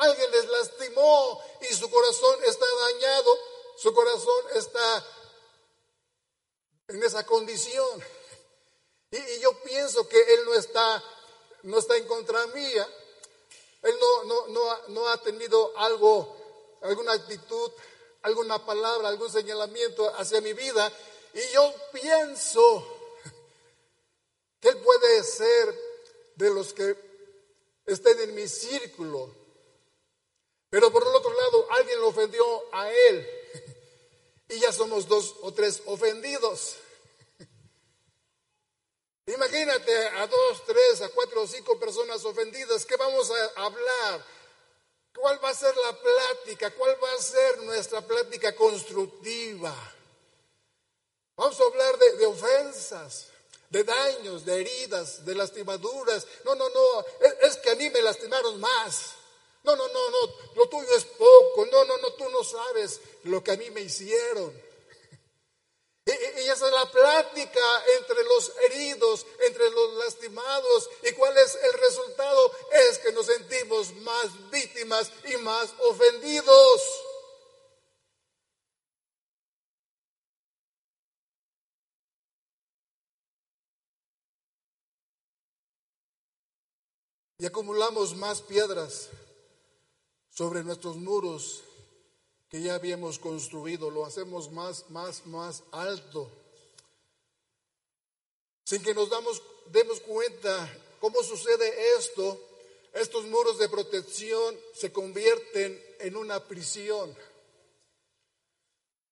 Alguien les lastimó y su corazón está dañado, su corazón está en esa condición. Y, yo pienso que Él no está, no está en contra mía. Él no, no, ha tenido algo, alguna actitud, alguna palabra, algún señalamiento hacia mi vida. Y yo pienso que Él puede ser de los que estén en mi círculo, pero por el otro lado, alguien lo ofendió a él. Y ya somos dos o tres ofendidos. Imagínate a dos, tres, a cuatro o cinco personas ofendidas. ¿Qué vamos a hablar? ¿Cuál va a ser la plática? ¿Cuál va a ser nuestra plática constructiva? Vamos a hablar de, ofensas, de daños, de heridas, de lastimaduras. No, no, no. es que a mí me lastimaron más. No, no, no, no, lo tuyo es poco. No, no, no, tú no sabes lo que a mí me hicieron. Y, esa es la plática entre los heridos, entre los lastimados. ¿Y cuál es el resultado? Es que nos sentimos más víctimas y más ofendidos. Y acumulamos más piedras sobre nuestros muros que ya habíamos construido, lo hacemos más, más, más alto. Sin que nos damos, demos cuenta cómo sucede esto, estos muros de protección se convierten en una prisión.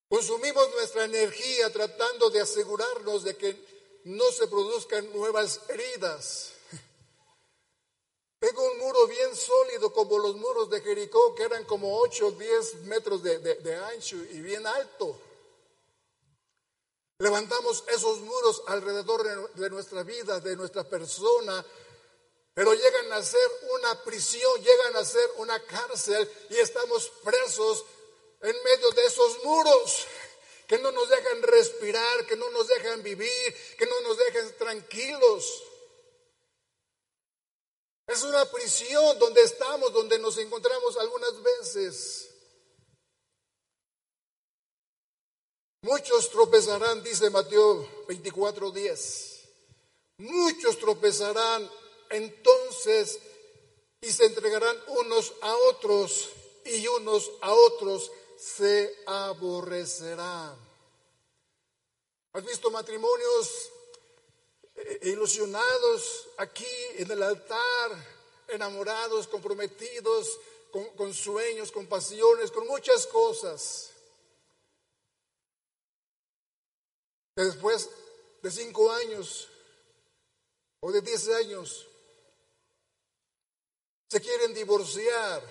Consumimos nuestra energía tratando de asegurarnos de que no se produzcan nuevas heridas. Tengo un muro bien sólido como los muros de Jericó, que eran como 8 o 10 metros de, ancho y bien alto. Levantamos esos muros alrededor de nuestra vida, de nuestra persona, pero llegan a ser una prisión, llegan a ser una cárcel y estamos presos en medio de esos muros que no nos dejan respirar, que no nos dejan vivir, que no nos dejan tranquilos. Es una prisión donde estamos, donde nos encontramos algunas veces. Muchos tropezarán, dice Mateo 24:10. Muchos tropezarán entonces y se entregarán unos a otros y unos a otros se aborrecerán. ¿Has visto matrimonios ilusionados aquí en el altar, enamorados, comprometidos, con, con sueños, con pasiones, con muchas cosas? Después de cinco años o de diez años, se quieren divorciar.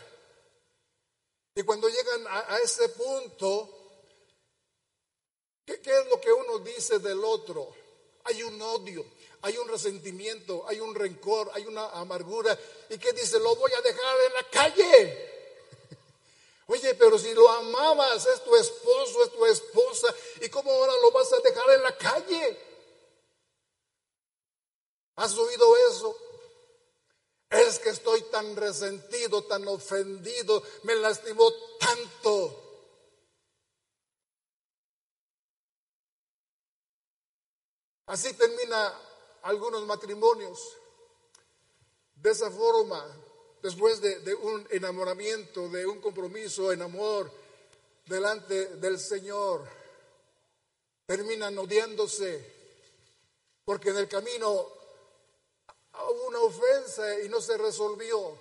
Y cuando llegan a, ese punto, ¿qué, es lo que uno dice del otro? Hay un odio, hay un resentimiento, hay un rencor, hay una amargura. ¿Y qué dice? Lo voy a dejar en la calle. Oye, pero si lo amabas, es tu esposo, es tu esposa, ¿y cómo ahora lo vas a dejar en la calle? ¿Has oído eso? Es que estoy tan resentido, tan ofendido, me lastimó tanto. Así termina algunos matrimonios. De esa forma, después de, un enamoramiento, de un compromiso en amor delante del Señor, terminan odiándose, porque en el camino hubo una ofensa y no se resolvió,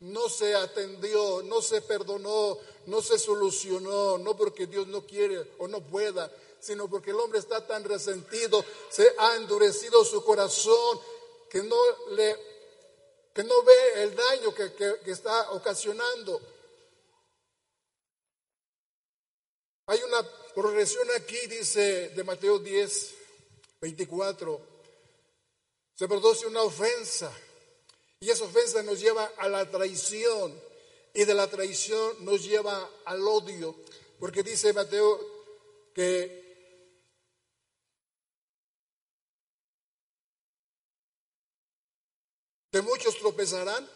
no se atendió, no se perdonó, no se solucionó, no porque Dios no quiere o no pueda, sino porque el hombre está tan resentido, se ha endurecido su corazón que no le que no ve el daño que, que está ocasionando. Hay una progresión aquí, dice de Mateo 10, 24 se produce una ofensa y esa ofensa nos lleva a la traición y de la traición nos lleva al odio, porque dice Mateo que que muchos tropezarán,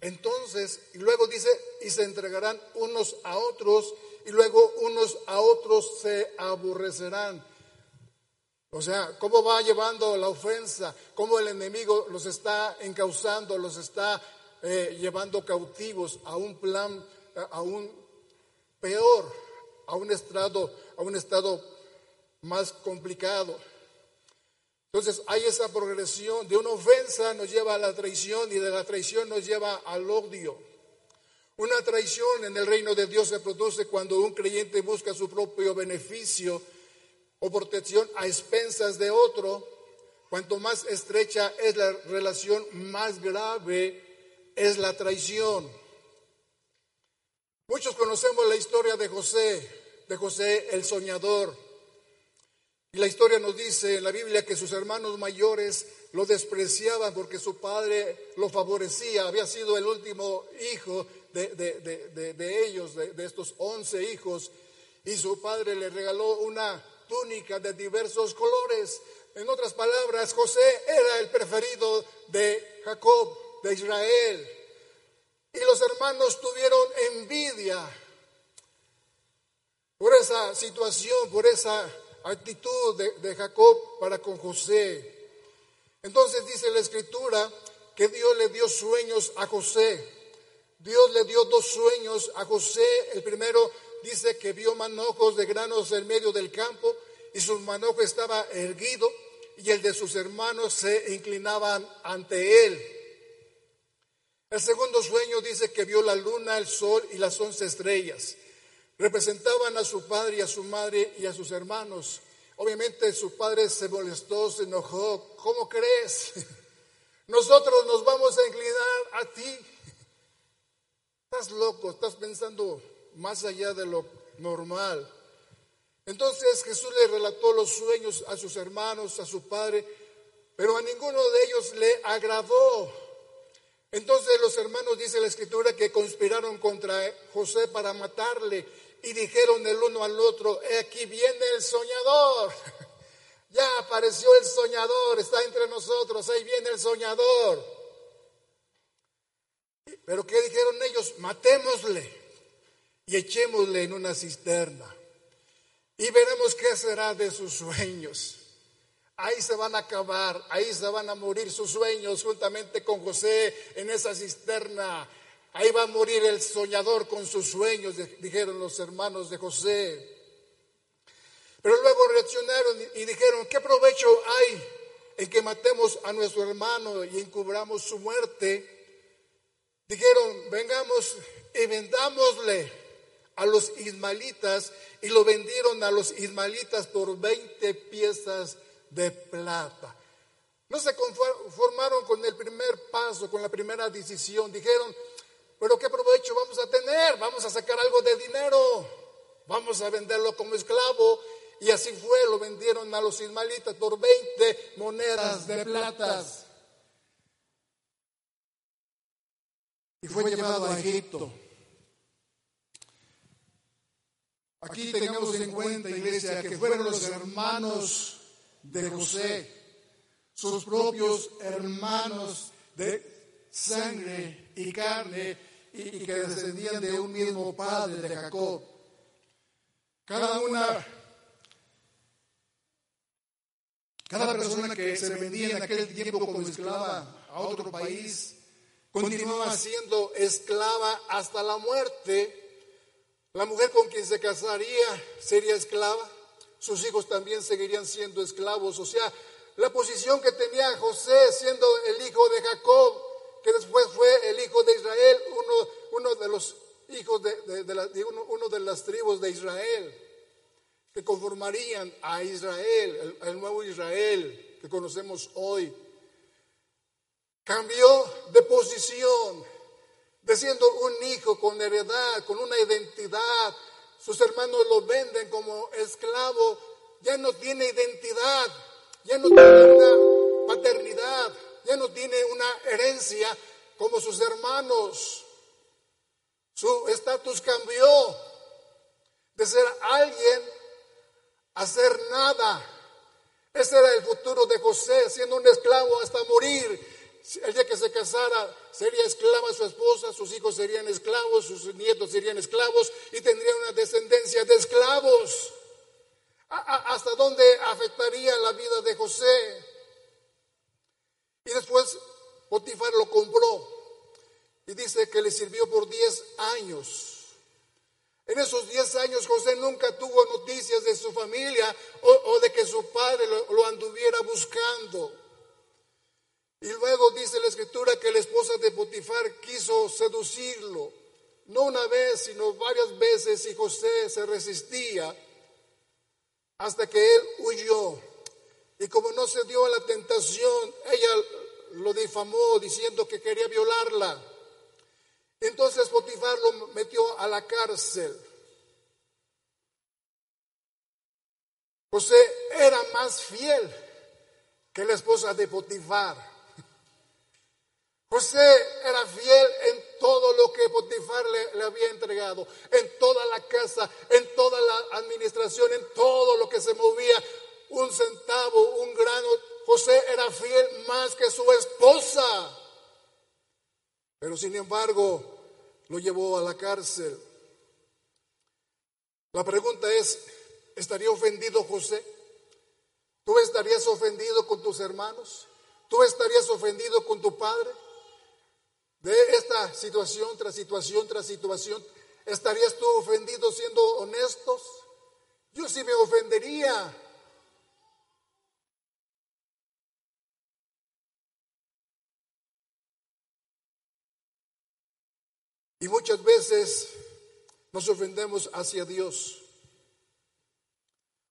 entonces, y luego dice, y se entregarán unos a otros, y luego unos a otros se aborrecerán. O sea, cómo va llevando la ofensa, cómo el enemigo los está encauzando, los está eh, llevando cautivos a un plan, a un peor, a un estado, a un estado más complicado. Entonces hay esa progresión, de una ofensa nos lleva a la traición y de la traición nos lleva al odio. Una traición en el reino de Dios se produce cuando un creyente busca su propio beneficio o protección a expensas de otro, cuanto más estrecha es la relación, más grave es la traición. Muchos conocemos la historia de José, de José el soñador. Y la historia nos dice en la Biblia que sus hermanos mayores lo despreciaban porque su padre lo favorecía. Había sido el último hijo de, de ellos, de, estos once hijos. Y su padre le regaló una túnica de diversos colores. En otras palabras, José era el preferido de Jacob, de Israel. Y los hermanos tuvieron envidia por esa situación, por esa actitud de, Jacob para con José. Entonces dice la escritura que Dios le dio sueños a José. Dios le dio dos sueños a José. El primero dice que vio manojos de granos en medio del campo y su manojo estaba erguido y el de sus hermanos se inclinaban ante él. El segundo sueño dice que vio la luna, el sol y las once estrellas. Representaban a su padre y a su madre y a sus hermanos. Obviamente su padre se molestó, se enojó. ¿Cómo crees? Nosotros nos vamos a inclinar a ti. Estás loco, estás pensando más allá de lo normal. Entonces Jesús le relató los sueños a sus hermanos, a su padre, pero a ninguno de ellos le agradó. Entonces los hermanos, dice la escritura, que conspiraron contra José para matarle y dijeron el uno al otro, aquí viene el soñador. ya apareció el soñador, está entre nosotros, ahí viene el soñador. Pero ¿qué dijeron ellos? Matémosle y echémosle en una cisterna. Y veremos qué será de sus sueños. Ahí se van a acabar, ahí se van a morir sus sueños juntamente con José en esa cisterna. Ahí va a morir el soñador con sus sueños, dijeron los hermanos de José. Pero luego reaccionaron y dijeron, ¿qué provecho hay en que matemos a nuestro hermano y encubramos su muerte? Dijeron, vengamos y vendámosle a los ismaelitas y lo vendieron a los ismaelitas por 20 piezas de plata. No se conformaron con el primer paso, con la primera decisión. Dijeron, pero ¿qué provecho vamos a tener? Vamos a sacar algo de dinero. Vamos a venderlo como esclavo. Y así fue, lo vendieron a los ismaelitas por 20 monedas de plata. Y fue llevado a Egipto. Aquí tengamos en cuenta, iglesia, que fueron los hermanos de José, sus propios hermanos de sangre y carne, y, que descendían de un mismo padre, de Jacob. Cada una, cada persona que se vendía en aquel tiempo como esclava a otro país, continuaba siendo esclava hasta la muerte. La mujer con quien se casaría sería esclava, sus hijos también seguirían siendo esclavos. O sea, la posición que tenía José siendo el hijo de Jacob, que después fue el hijo de Israel, uno, uno de los hijos de, uno, de las tribus de Israel, que conformarían a Israel, el, nuevo Israel que conocemos hoy. Cambió de posición, de siendo un hijo con heredad, con una identidad. Sus hermanos lo venden como esclavo, ya no tiene identidad ya no tiene no tiene una herencia como sus hermanos. Su estatus cambió de ser alguien a ser nada. Ese era el futuro de José, siendo un esclavo hasta morir. El día que se casara sería esclava su esposa, sus hijos serían esclavos, sus nietos serían esclavos y tendrían una descendencia de esclavos. ¿Hasta dónde afectaría la vida de José? Y después Potifar lo compró y dice que le sirvió por 10 años. En esos 10 años José nunca tuvo noticias de su familia o, de que su padre lo, anduviera buscando. Y luego dice la escritura que la esposa de Potifar quiso seducirlo, no una vez, sino varias veces, y José se resistía hasta que él huyó. Y como no se dio a la tentación, ella lo difamó diciendo que quería violarla. Entonces Potifar lo metió a la cárcel. José era más fiel que la esposa de Potifar. José era fiel en todo lo que Potifar le, había entregado, en toda la casa, en toda la administración, en todo lo que se movía, un centavo, un grano. José era fiel más que su esposa. Pero sin embargo, lo llevó a la cárcel. La pregunta es, ¿estaría ofendido José? ¿Tú estarías ofendido con tus hermanos? ¿Tú estarías ofendido con tu padre? de esta situación tras situación tras situación, ¿estarías tú ofendido siendo honestos? Yo sí me ofendería. Y muchas veces nos ofendemos hacia Dios.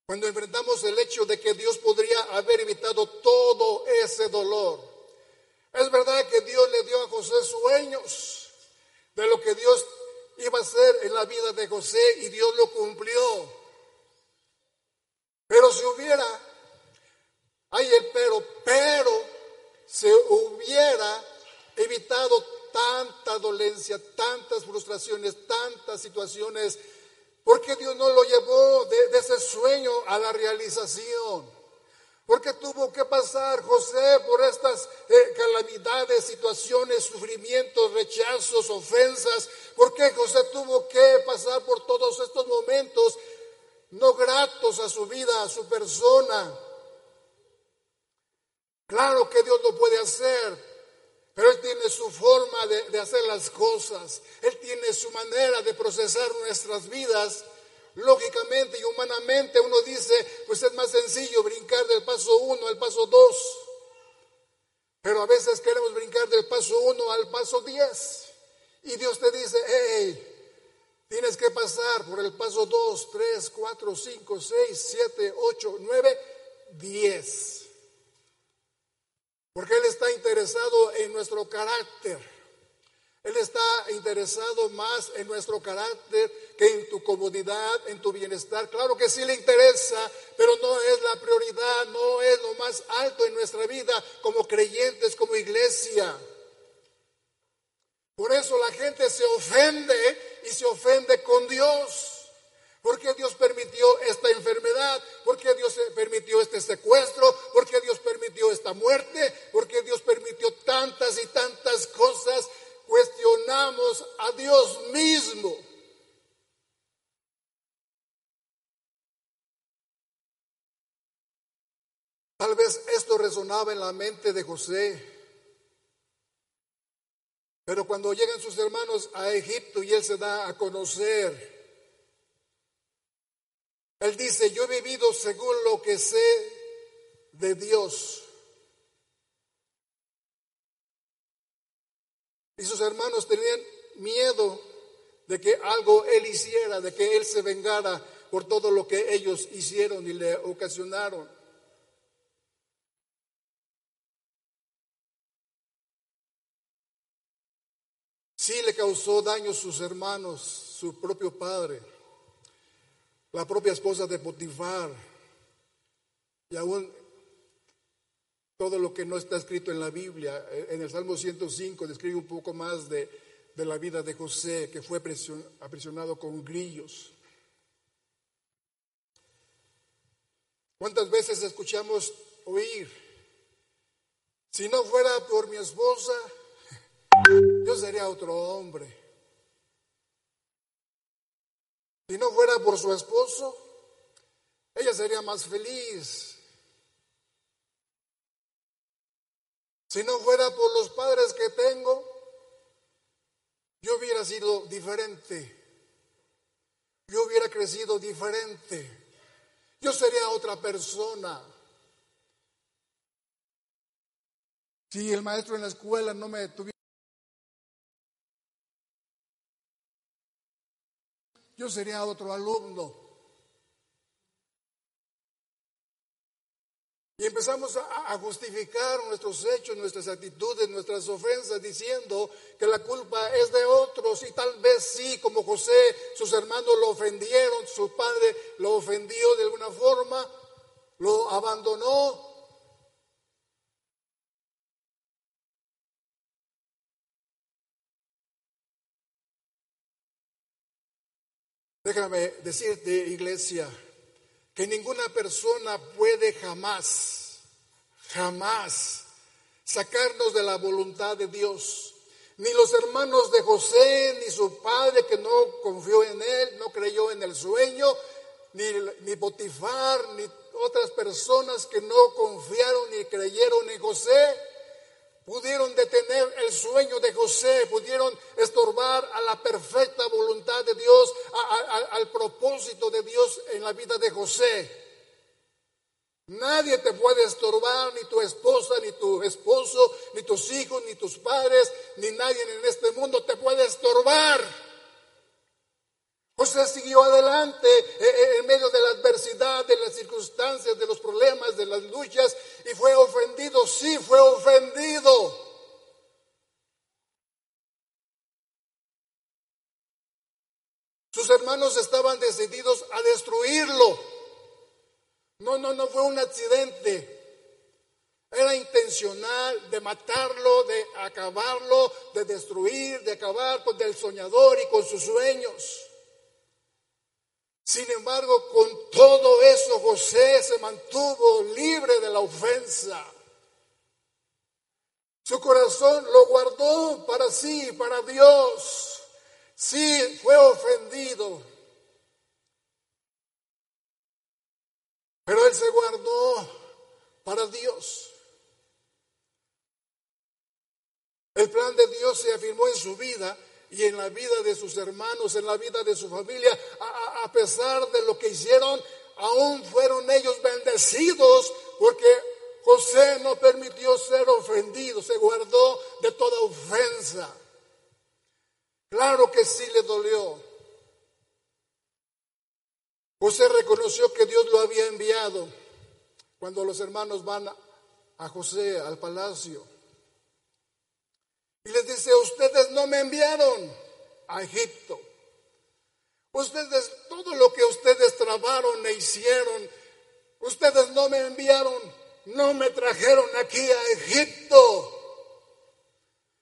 Cuando enfrentamos el hecho de que Dios podría haber evitado todo ese dolor, es verdad que Dios le dio a José sueños de lo que Dios iba a hacer en la vida de José y Dios lo cumplió. Pero si hubiera, hay el pero, pero se hubiera evitado tanta dolencia, tantas frustraciones, tantas situaciones, porque Dios no lo llevó de, de ese sueño a la realización. Porque tuvo que pasar José por estas eh, calamidades, situaciones, sufrimientos, rechazos, ofensas. Porque José tuvo que pasar por todos estos momentos no gratos a su vida, a su persona. Claro que Dios lo puede hacer, pero Él tiene su forma de, de hacer las cosas. Él tiene su manera de procesar nuestras vidas Lógicamente y humanamente uno dice, pues es más sencillo brincar del paso 1 al paso 2. Pero a veces queremos brincar del paso 1 al paso 10. Y Dios te dice, hey, tienes que pasar por el paso 2, 3, 4, 5, 6, 7, 8, 9, 10. Porque Él está interesado en nuestro carácter. Él está interesado más en nuestro carácter que en tu comodidad, en tu bienestar. Claro que sí le interesa, pero no es la prioridad, no es lo más alto en nuestra vida como creyentes, como iglesia. Por eso la gente se ofende y se ofende con Dios. ¿Por qué Dios permitió esta enfermedad? ¿Por qué Dios permitió este secuestro? ¿Por qué Dios permitió esta muerte? ¿Por qué Dios permitió tantas y tantas cosas? cuestionamos a Dios mismo. Tal vez esto resonaba en la mente de José. Pero cuando llegan sus hermanos a Egipto y él se da a conocer, él dice, yo he vivido según lo que sé de Dios. Y sus hermanos tenían miedo de que algo él hiciera, de que él se vengara por todo lo que ellos hicieron y le ocasionaron. Sí le causó daño a sus hermanos, su propio padre, la propia esposa de Potifar, y aún todo lo que no está escrito en la Biblia. En el Salmo 105 describe un poco más de, la vida de José, que fue aprisionado con grillos. ¿Cuántas veces escuchamos oír? Si no fuera por mi esposa, yo sería otro hombre. Si no fuera por su esposo, ella sería más feliz. Si no fuera por los padres que tengo, yo hubiera sido diferente. Yo hubiera crecido diferente. Yo sería otra persona. Si el maestro en la escuela no me tuviera... Yo sería otro alumno. Y empezamos a, justificar nuestros hechos, nuestras actitudes, nuestras ofensas, diciendo que la culpa es de otros. Y tal vez sí, como José, sus hermanos lo ofendieron, su padre lo ofendió de alguna forma, lo abandonó. Déjame decirte, iglesia, que ninguna persona puede jamás, jamás sacarnos de la voluntad de Dios. Ni los hermanos de José, ni su padre que no confió en él, no creyó en el sueño, ni, ni Potifar, ni otras personas que no confiaron ni creyeron en José, pudieron detener el sueño de José, pudieron estorbar a la perfecta voluntad de Dios, al propósito de Dios en la vida de José. Nadie te puede estorbar, ni tu esposa, ni tu esposo, ni tus hijos, ni tus padres, ni nadie en este mundo te puede estorbar. José siguió adelante eh, eh, en medio de la adversidad, de las circunstancias, de los problemas, de las luchas, y fue ofendido, sí, fue ofendido. Sus hermanos estaban decididos a destruirlo. No, no, no fue un accidente. Era intencional de matarlo, de acabarlo, de destruir, de acabar con el soñador y con sus sueños. Sin embargo, con todo eso José se mantuvo libre de la ofensa. Su corazón lo guardó para sí, para Dios. Sí, fue ofendido. Pero él se guardó para Dios. El plan de Dios se afirmó en su vida y en la vida de sus hermanos, en la vida de su familia, a, pesar de lo que hicieron, aún fueron ellos bendecidos porque José no permitió ser ofendido, se guardó de toda ofensa. Claro que sí le dolió. José reconoció que Dios lo había enviado cuando los hermanos van a José al palacio. Y les dice, ustedes no me enviaron a Egipto. Ustedes, todo lo que ustedes trabaron e hicieron, ustedes no me enviaron, no me trajeron aquí a Egipto,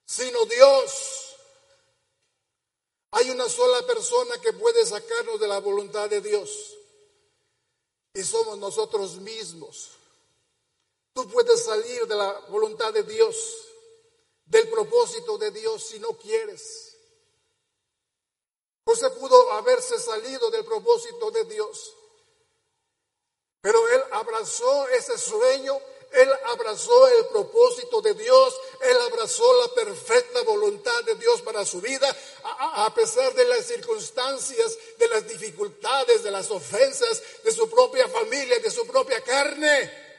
sino Dios. Hay una sola persona que puede sacarnos de la voluntad de Dios y somos nosotros mismos. Tú puedes salir de la voluntad de Dios, del propósito de Dios si no quieres. José pudo haberse salido del propósito de Dios, pero él abrazó ese sueño, él abrazó el propósito de Dios, él abrazó la perfecta voluntad de Dios para su vida, a, pesar de las circunstancias, de las dificultades, de las ofensas de su propia familia, de su propia carne.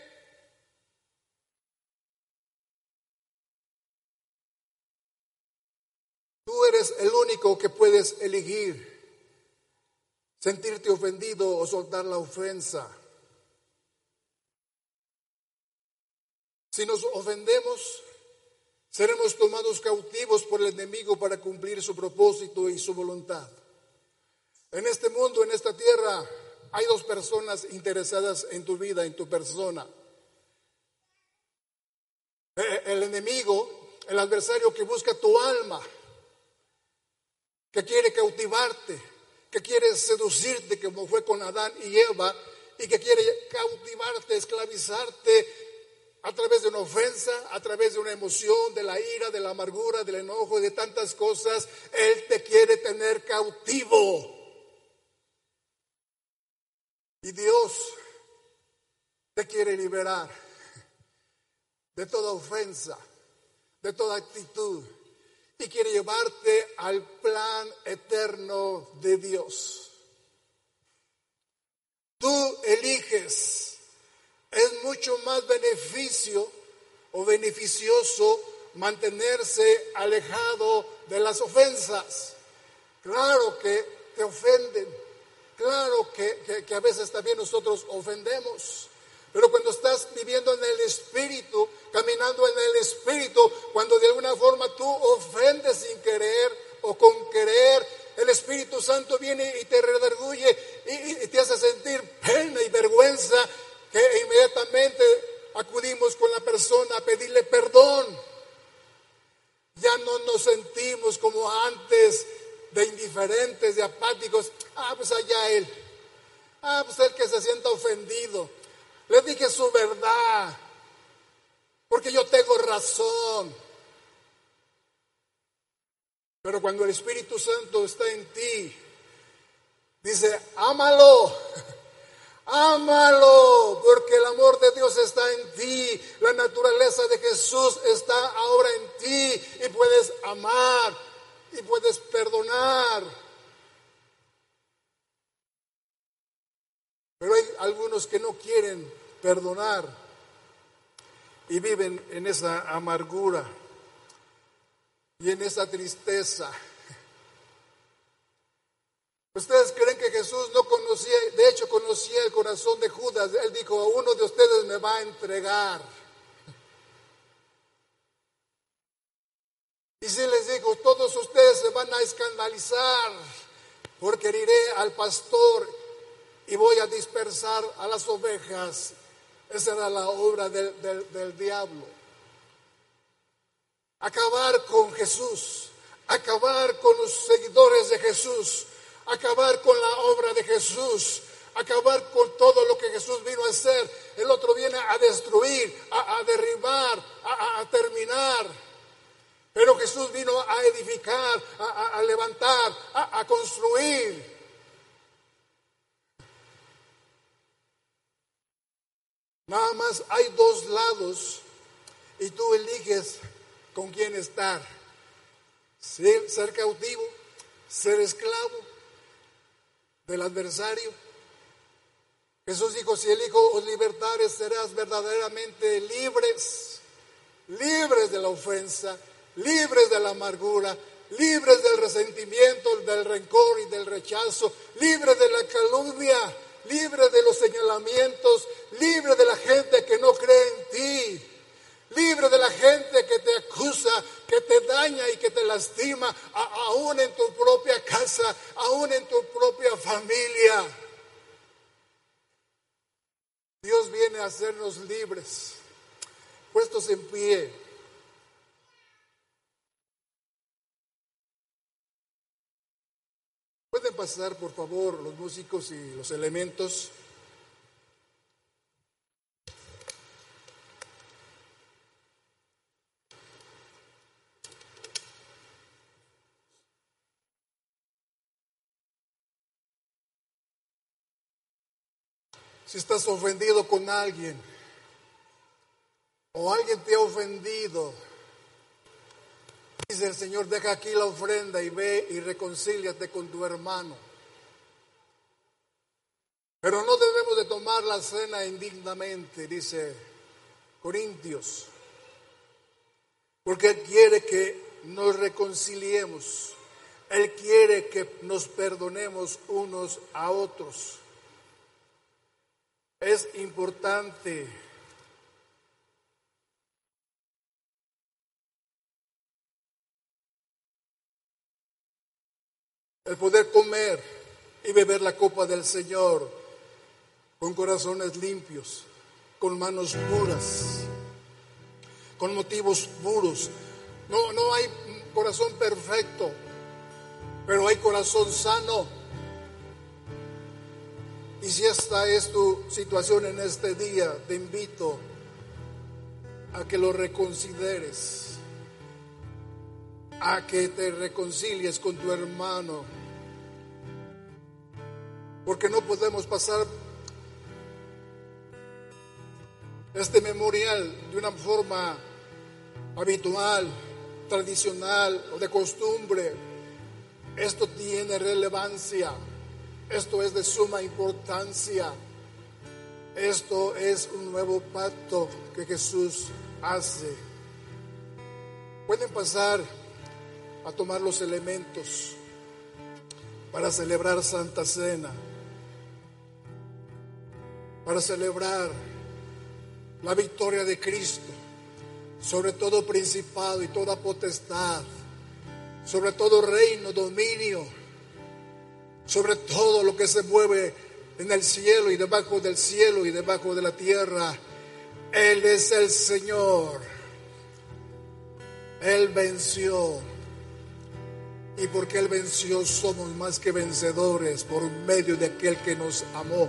Tú eres el único que puedes elegir sentirte ofendido o soltar la ofensa. Si nos ofendemos, seremos tomados cautivos por el enemigo para cumplir su propósito y su voluntad. En este mundo, en esta tierra, hay dos personas interesadas en tu vida, en tu persona. Eh, el enemigo, el adversario que busca tu alma que quiere cautivarte, que quiere seducirte como fue con Adán y Eva, y que quiere cautivarte, esclavizarte a través de una ofensa, a través de una emoción, de la ira, de la amargura, del enojo y de tantas cosas. Él te quiere tener cautivo. Y Dios te quiere liberar de toda ofensa, de toda actitud y quiere llevarte al plan eterno de Dios. Tú eliges. Es mucho más beneficio o beneficioso mantenerse alejado de las ofensas. Claro que te ofenden, claro que, que a veces también nosotros ofendemos. Pero cuando estás viviendo en el Espíritu, caminando en el Espíritu, cuando de alguna forma tú ofendes sin querer o con querer, el Espíritu Santo viene y te redarguye y, te hace sentir pena y vergüenza que inmediatamente acudimos con la persona a pedirle perdón. Ya no nos sentimos como antes de indiferentes, de apáticos. Ah, pues allá él. Ah, pues el que se sienta ofendido. Le dije su verdad, porque yo tengo razón. Pero cuando el Espíritu Santo está en ti, dice, ámalo, ámalo, porque el amor de Dios está en ti, la naturaleza de Jesús está ahora en ti y puedes amar y puedes perdonar. Pero hay algunos que no quieren perdonar y viven en esa amargura y en esa tristeza. Ustedes creen que Jesús no conocía, de hecho conocía el corazón de Judas. Él dijo, a uno de ustedes me va a entregar. Y si les digo, todos ustedes se van a escandalizar porque iré al pastor y voy a dispersar a las ovejas esa era la obra del, diablo. Acabar con Jesús, acabar con los seguidores de Jesús, acabar con la obra de Jesús, acabar con todo lo que Jesús vino a hacer. El otro viene a destruir, a, derribar, a, terminar. Pero Jesús vino a edificar, a, levantar, a construir. Nada más hay dos lados y tú eliges con quién estar. ser, cautivo, ser esclavo del adversario. Jesús dijo, si el Hijo os libertare, serás verdaderamente libres, libres de la ofensa, libres de la amargura, libres del resentimiento, del rencor y del rechazo, libres de la calumnia, libres de los señalamientos, libres de la gente que no cree en ti, libre de la gente que te acusa, que te daña y que te lastima, aún en tu propia casa, aún en tu propia familia. Dios viene a hacernos libres, puestos en pie. Pueden pasar, por favor, los músicos y los elementos. Si estás ofendido con alguien o alguien te ha ofendido, dice el Señor, deja aquí la ofrenda y ve y reconcíliate con tu hermano. Pero no debemos de tomar la cena indignamente, dice Corintios, porque Él quiere que nos reconciliemos. Él quiere que nos perdonemos unos a otros. Es importante el poder comer y beber la copa del Señor con corazones limpios, con manos puras, con motivos puros. No, no hay corazón perfecto, pero hay corazón sano. Y si esta es tu situación en este día, te invito a que lo reconsideres, a que te reconcilies con tu hermano, porque no podemos pasar este memorial de una forma habitual, tradicional o de costumbre. Esto tiene relevancia. Esto es de suma importancia. Esto es un nuevo pacto que Jesús hace. Pueden pasar a tomar los elementos para celebrar Santa Cena, para celebrar la victoria de Cristo sobre todo principado y toda potestad, sobre todo reino, dominio sobre todo lo que se mueve en el cielo y debajo del cielo y debajo de la tierra. Él es el Señor. Él venció. Y porque Él venció somos más que vencedores por medio de aquel que nos amó.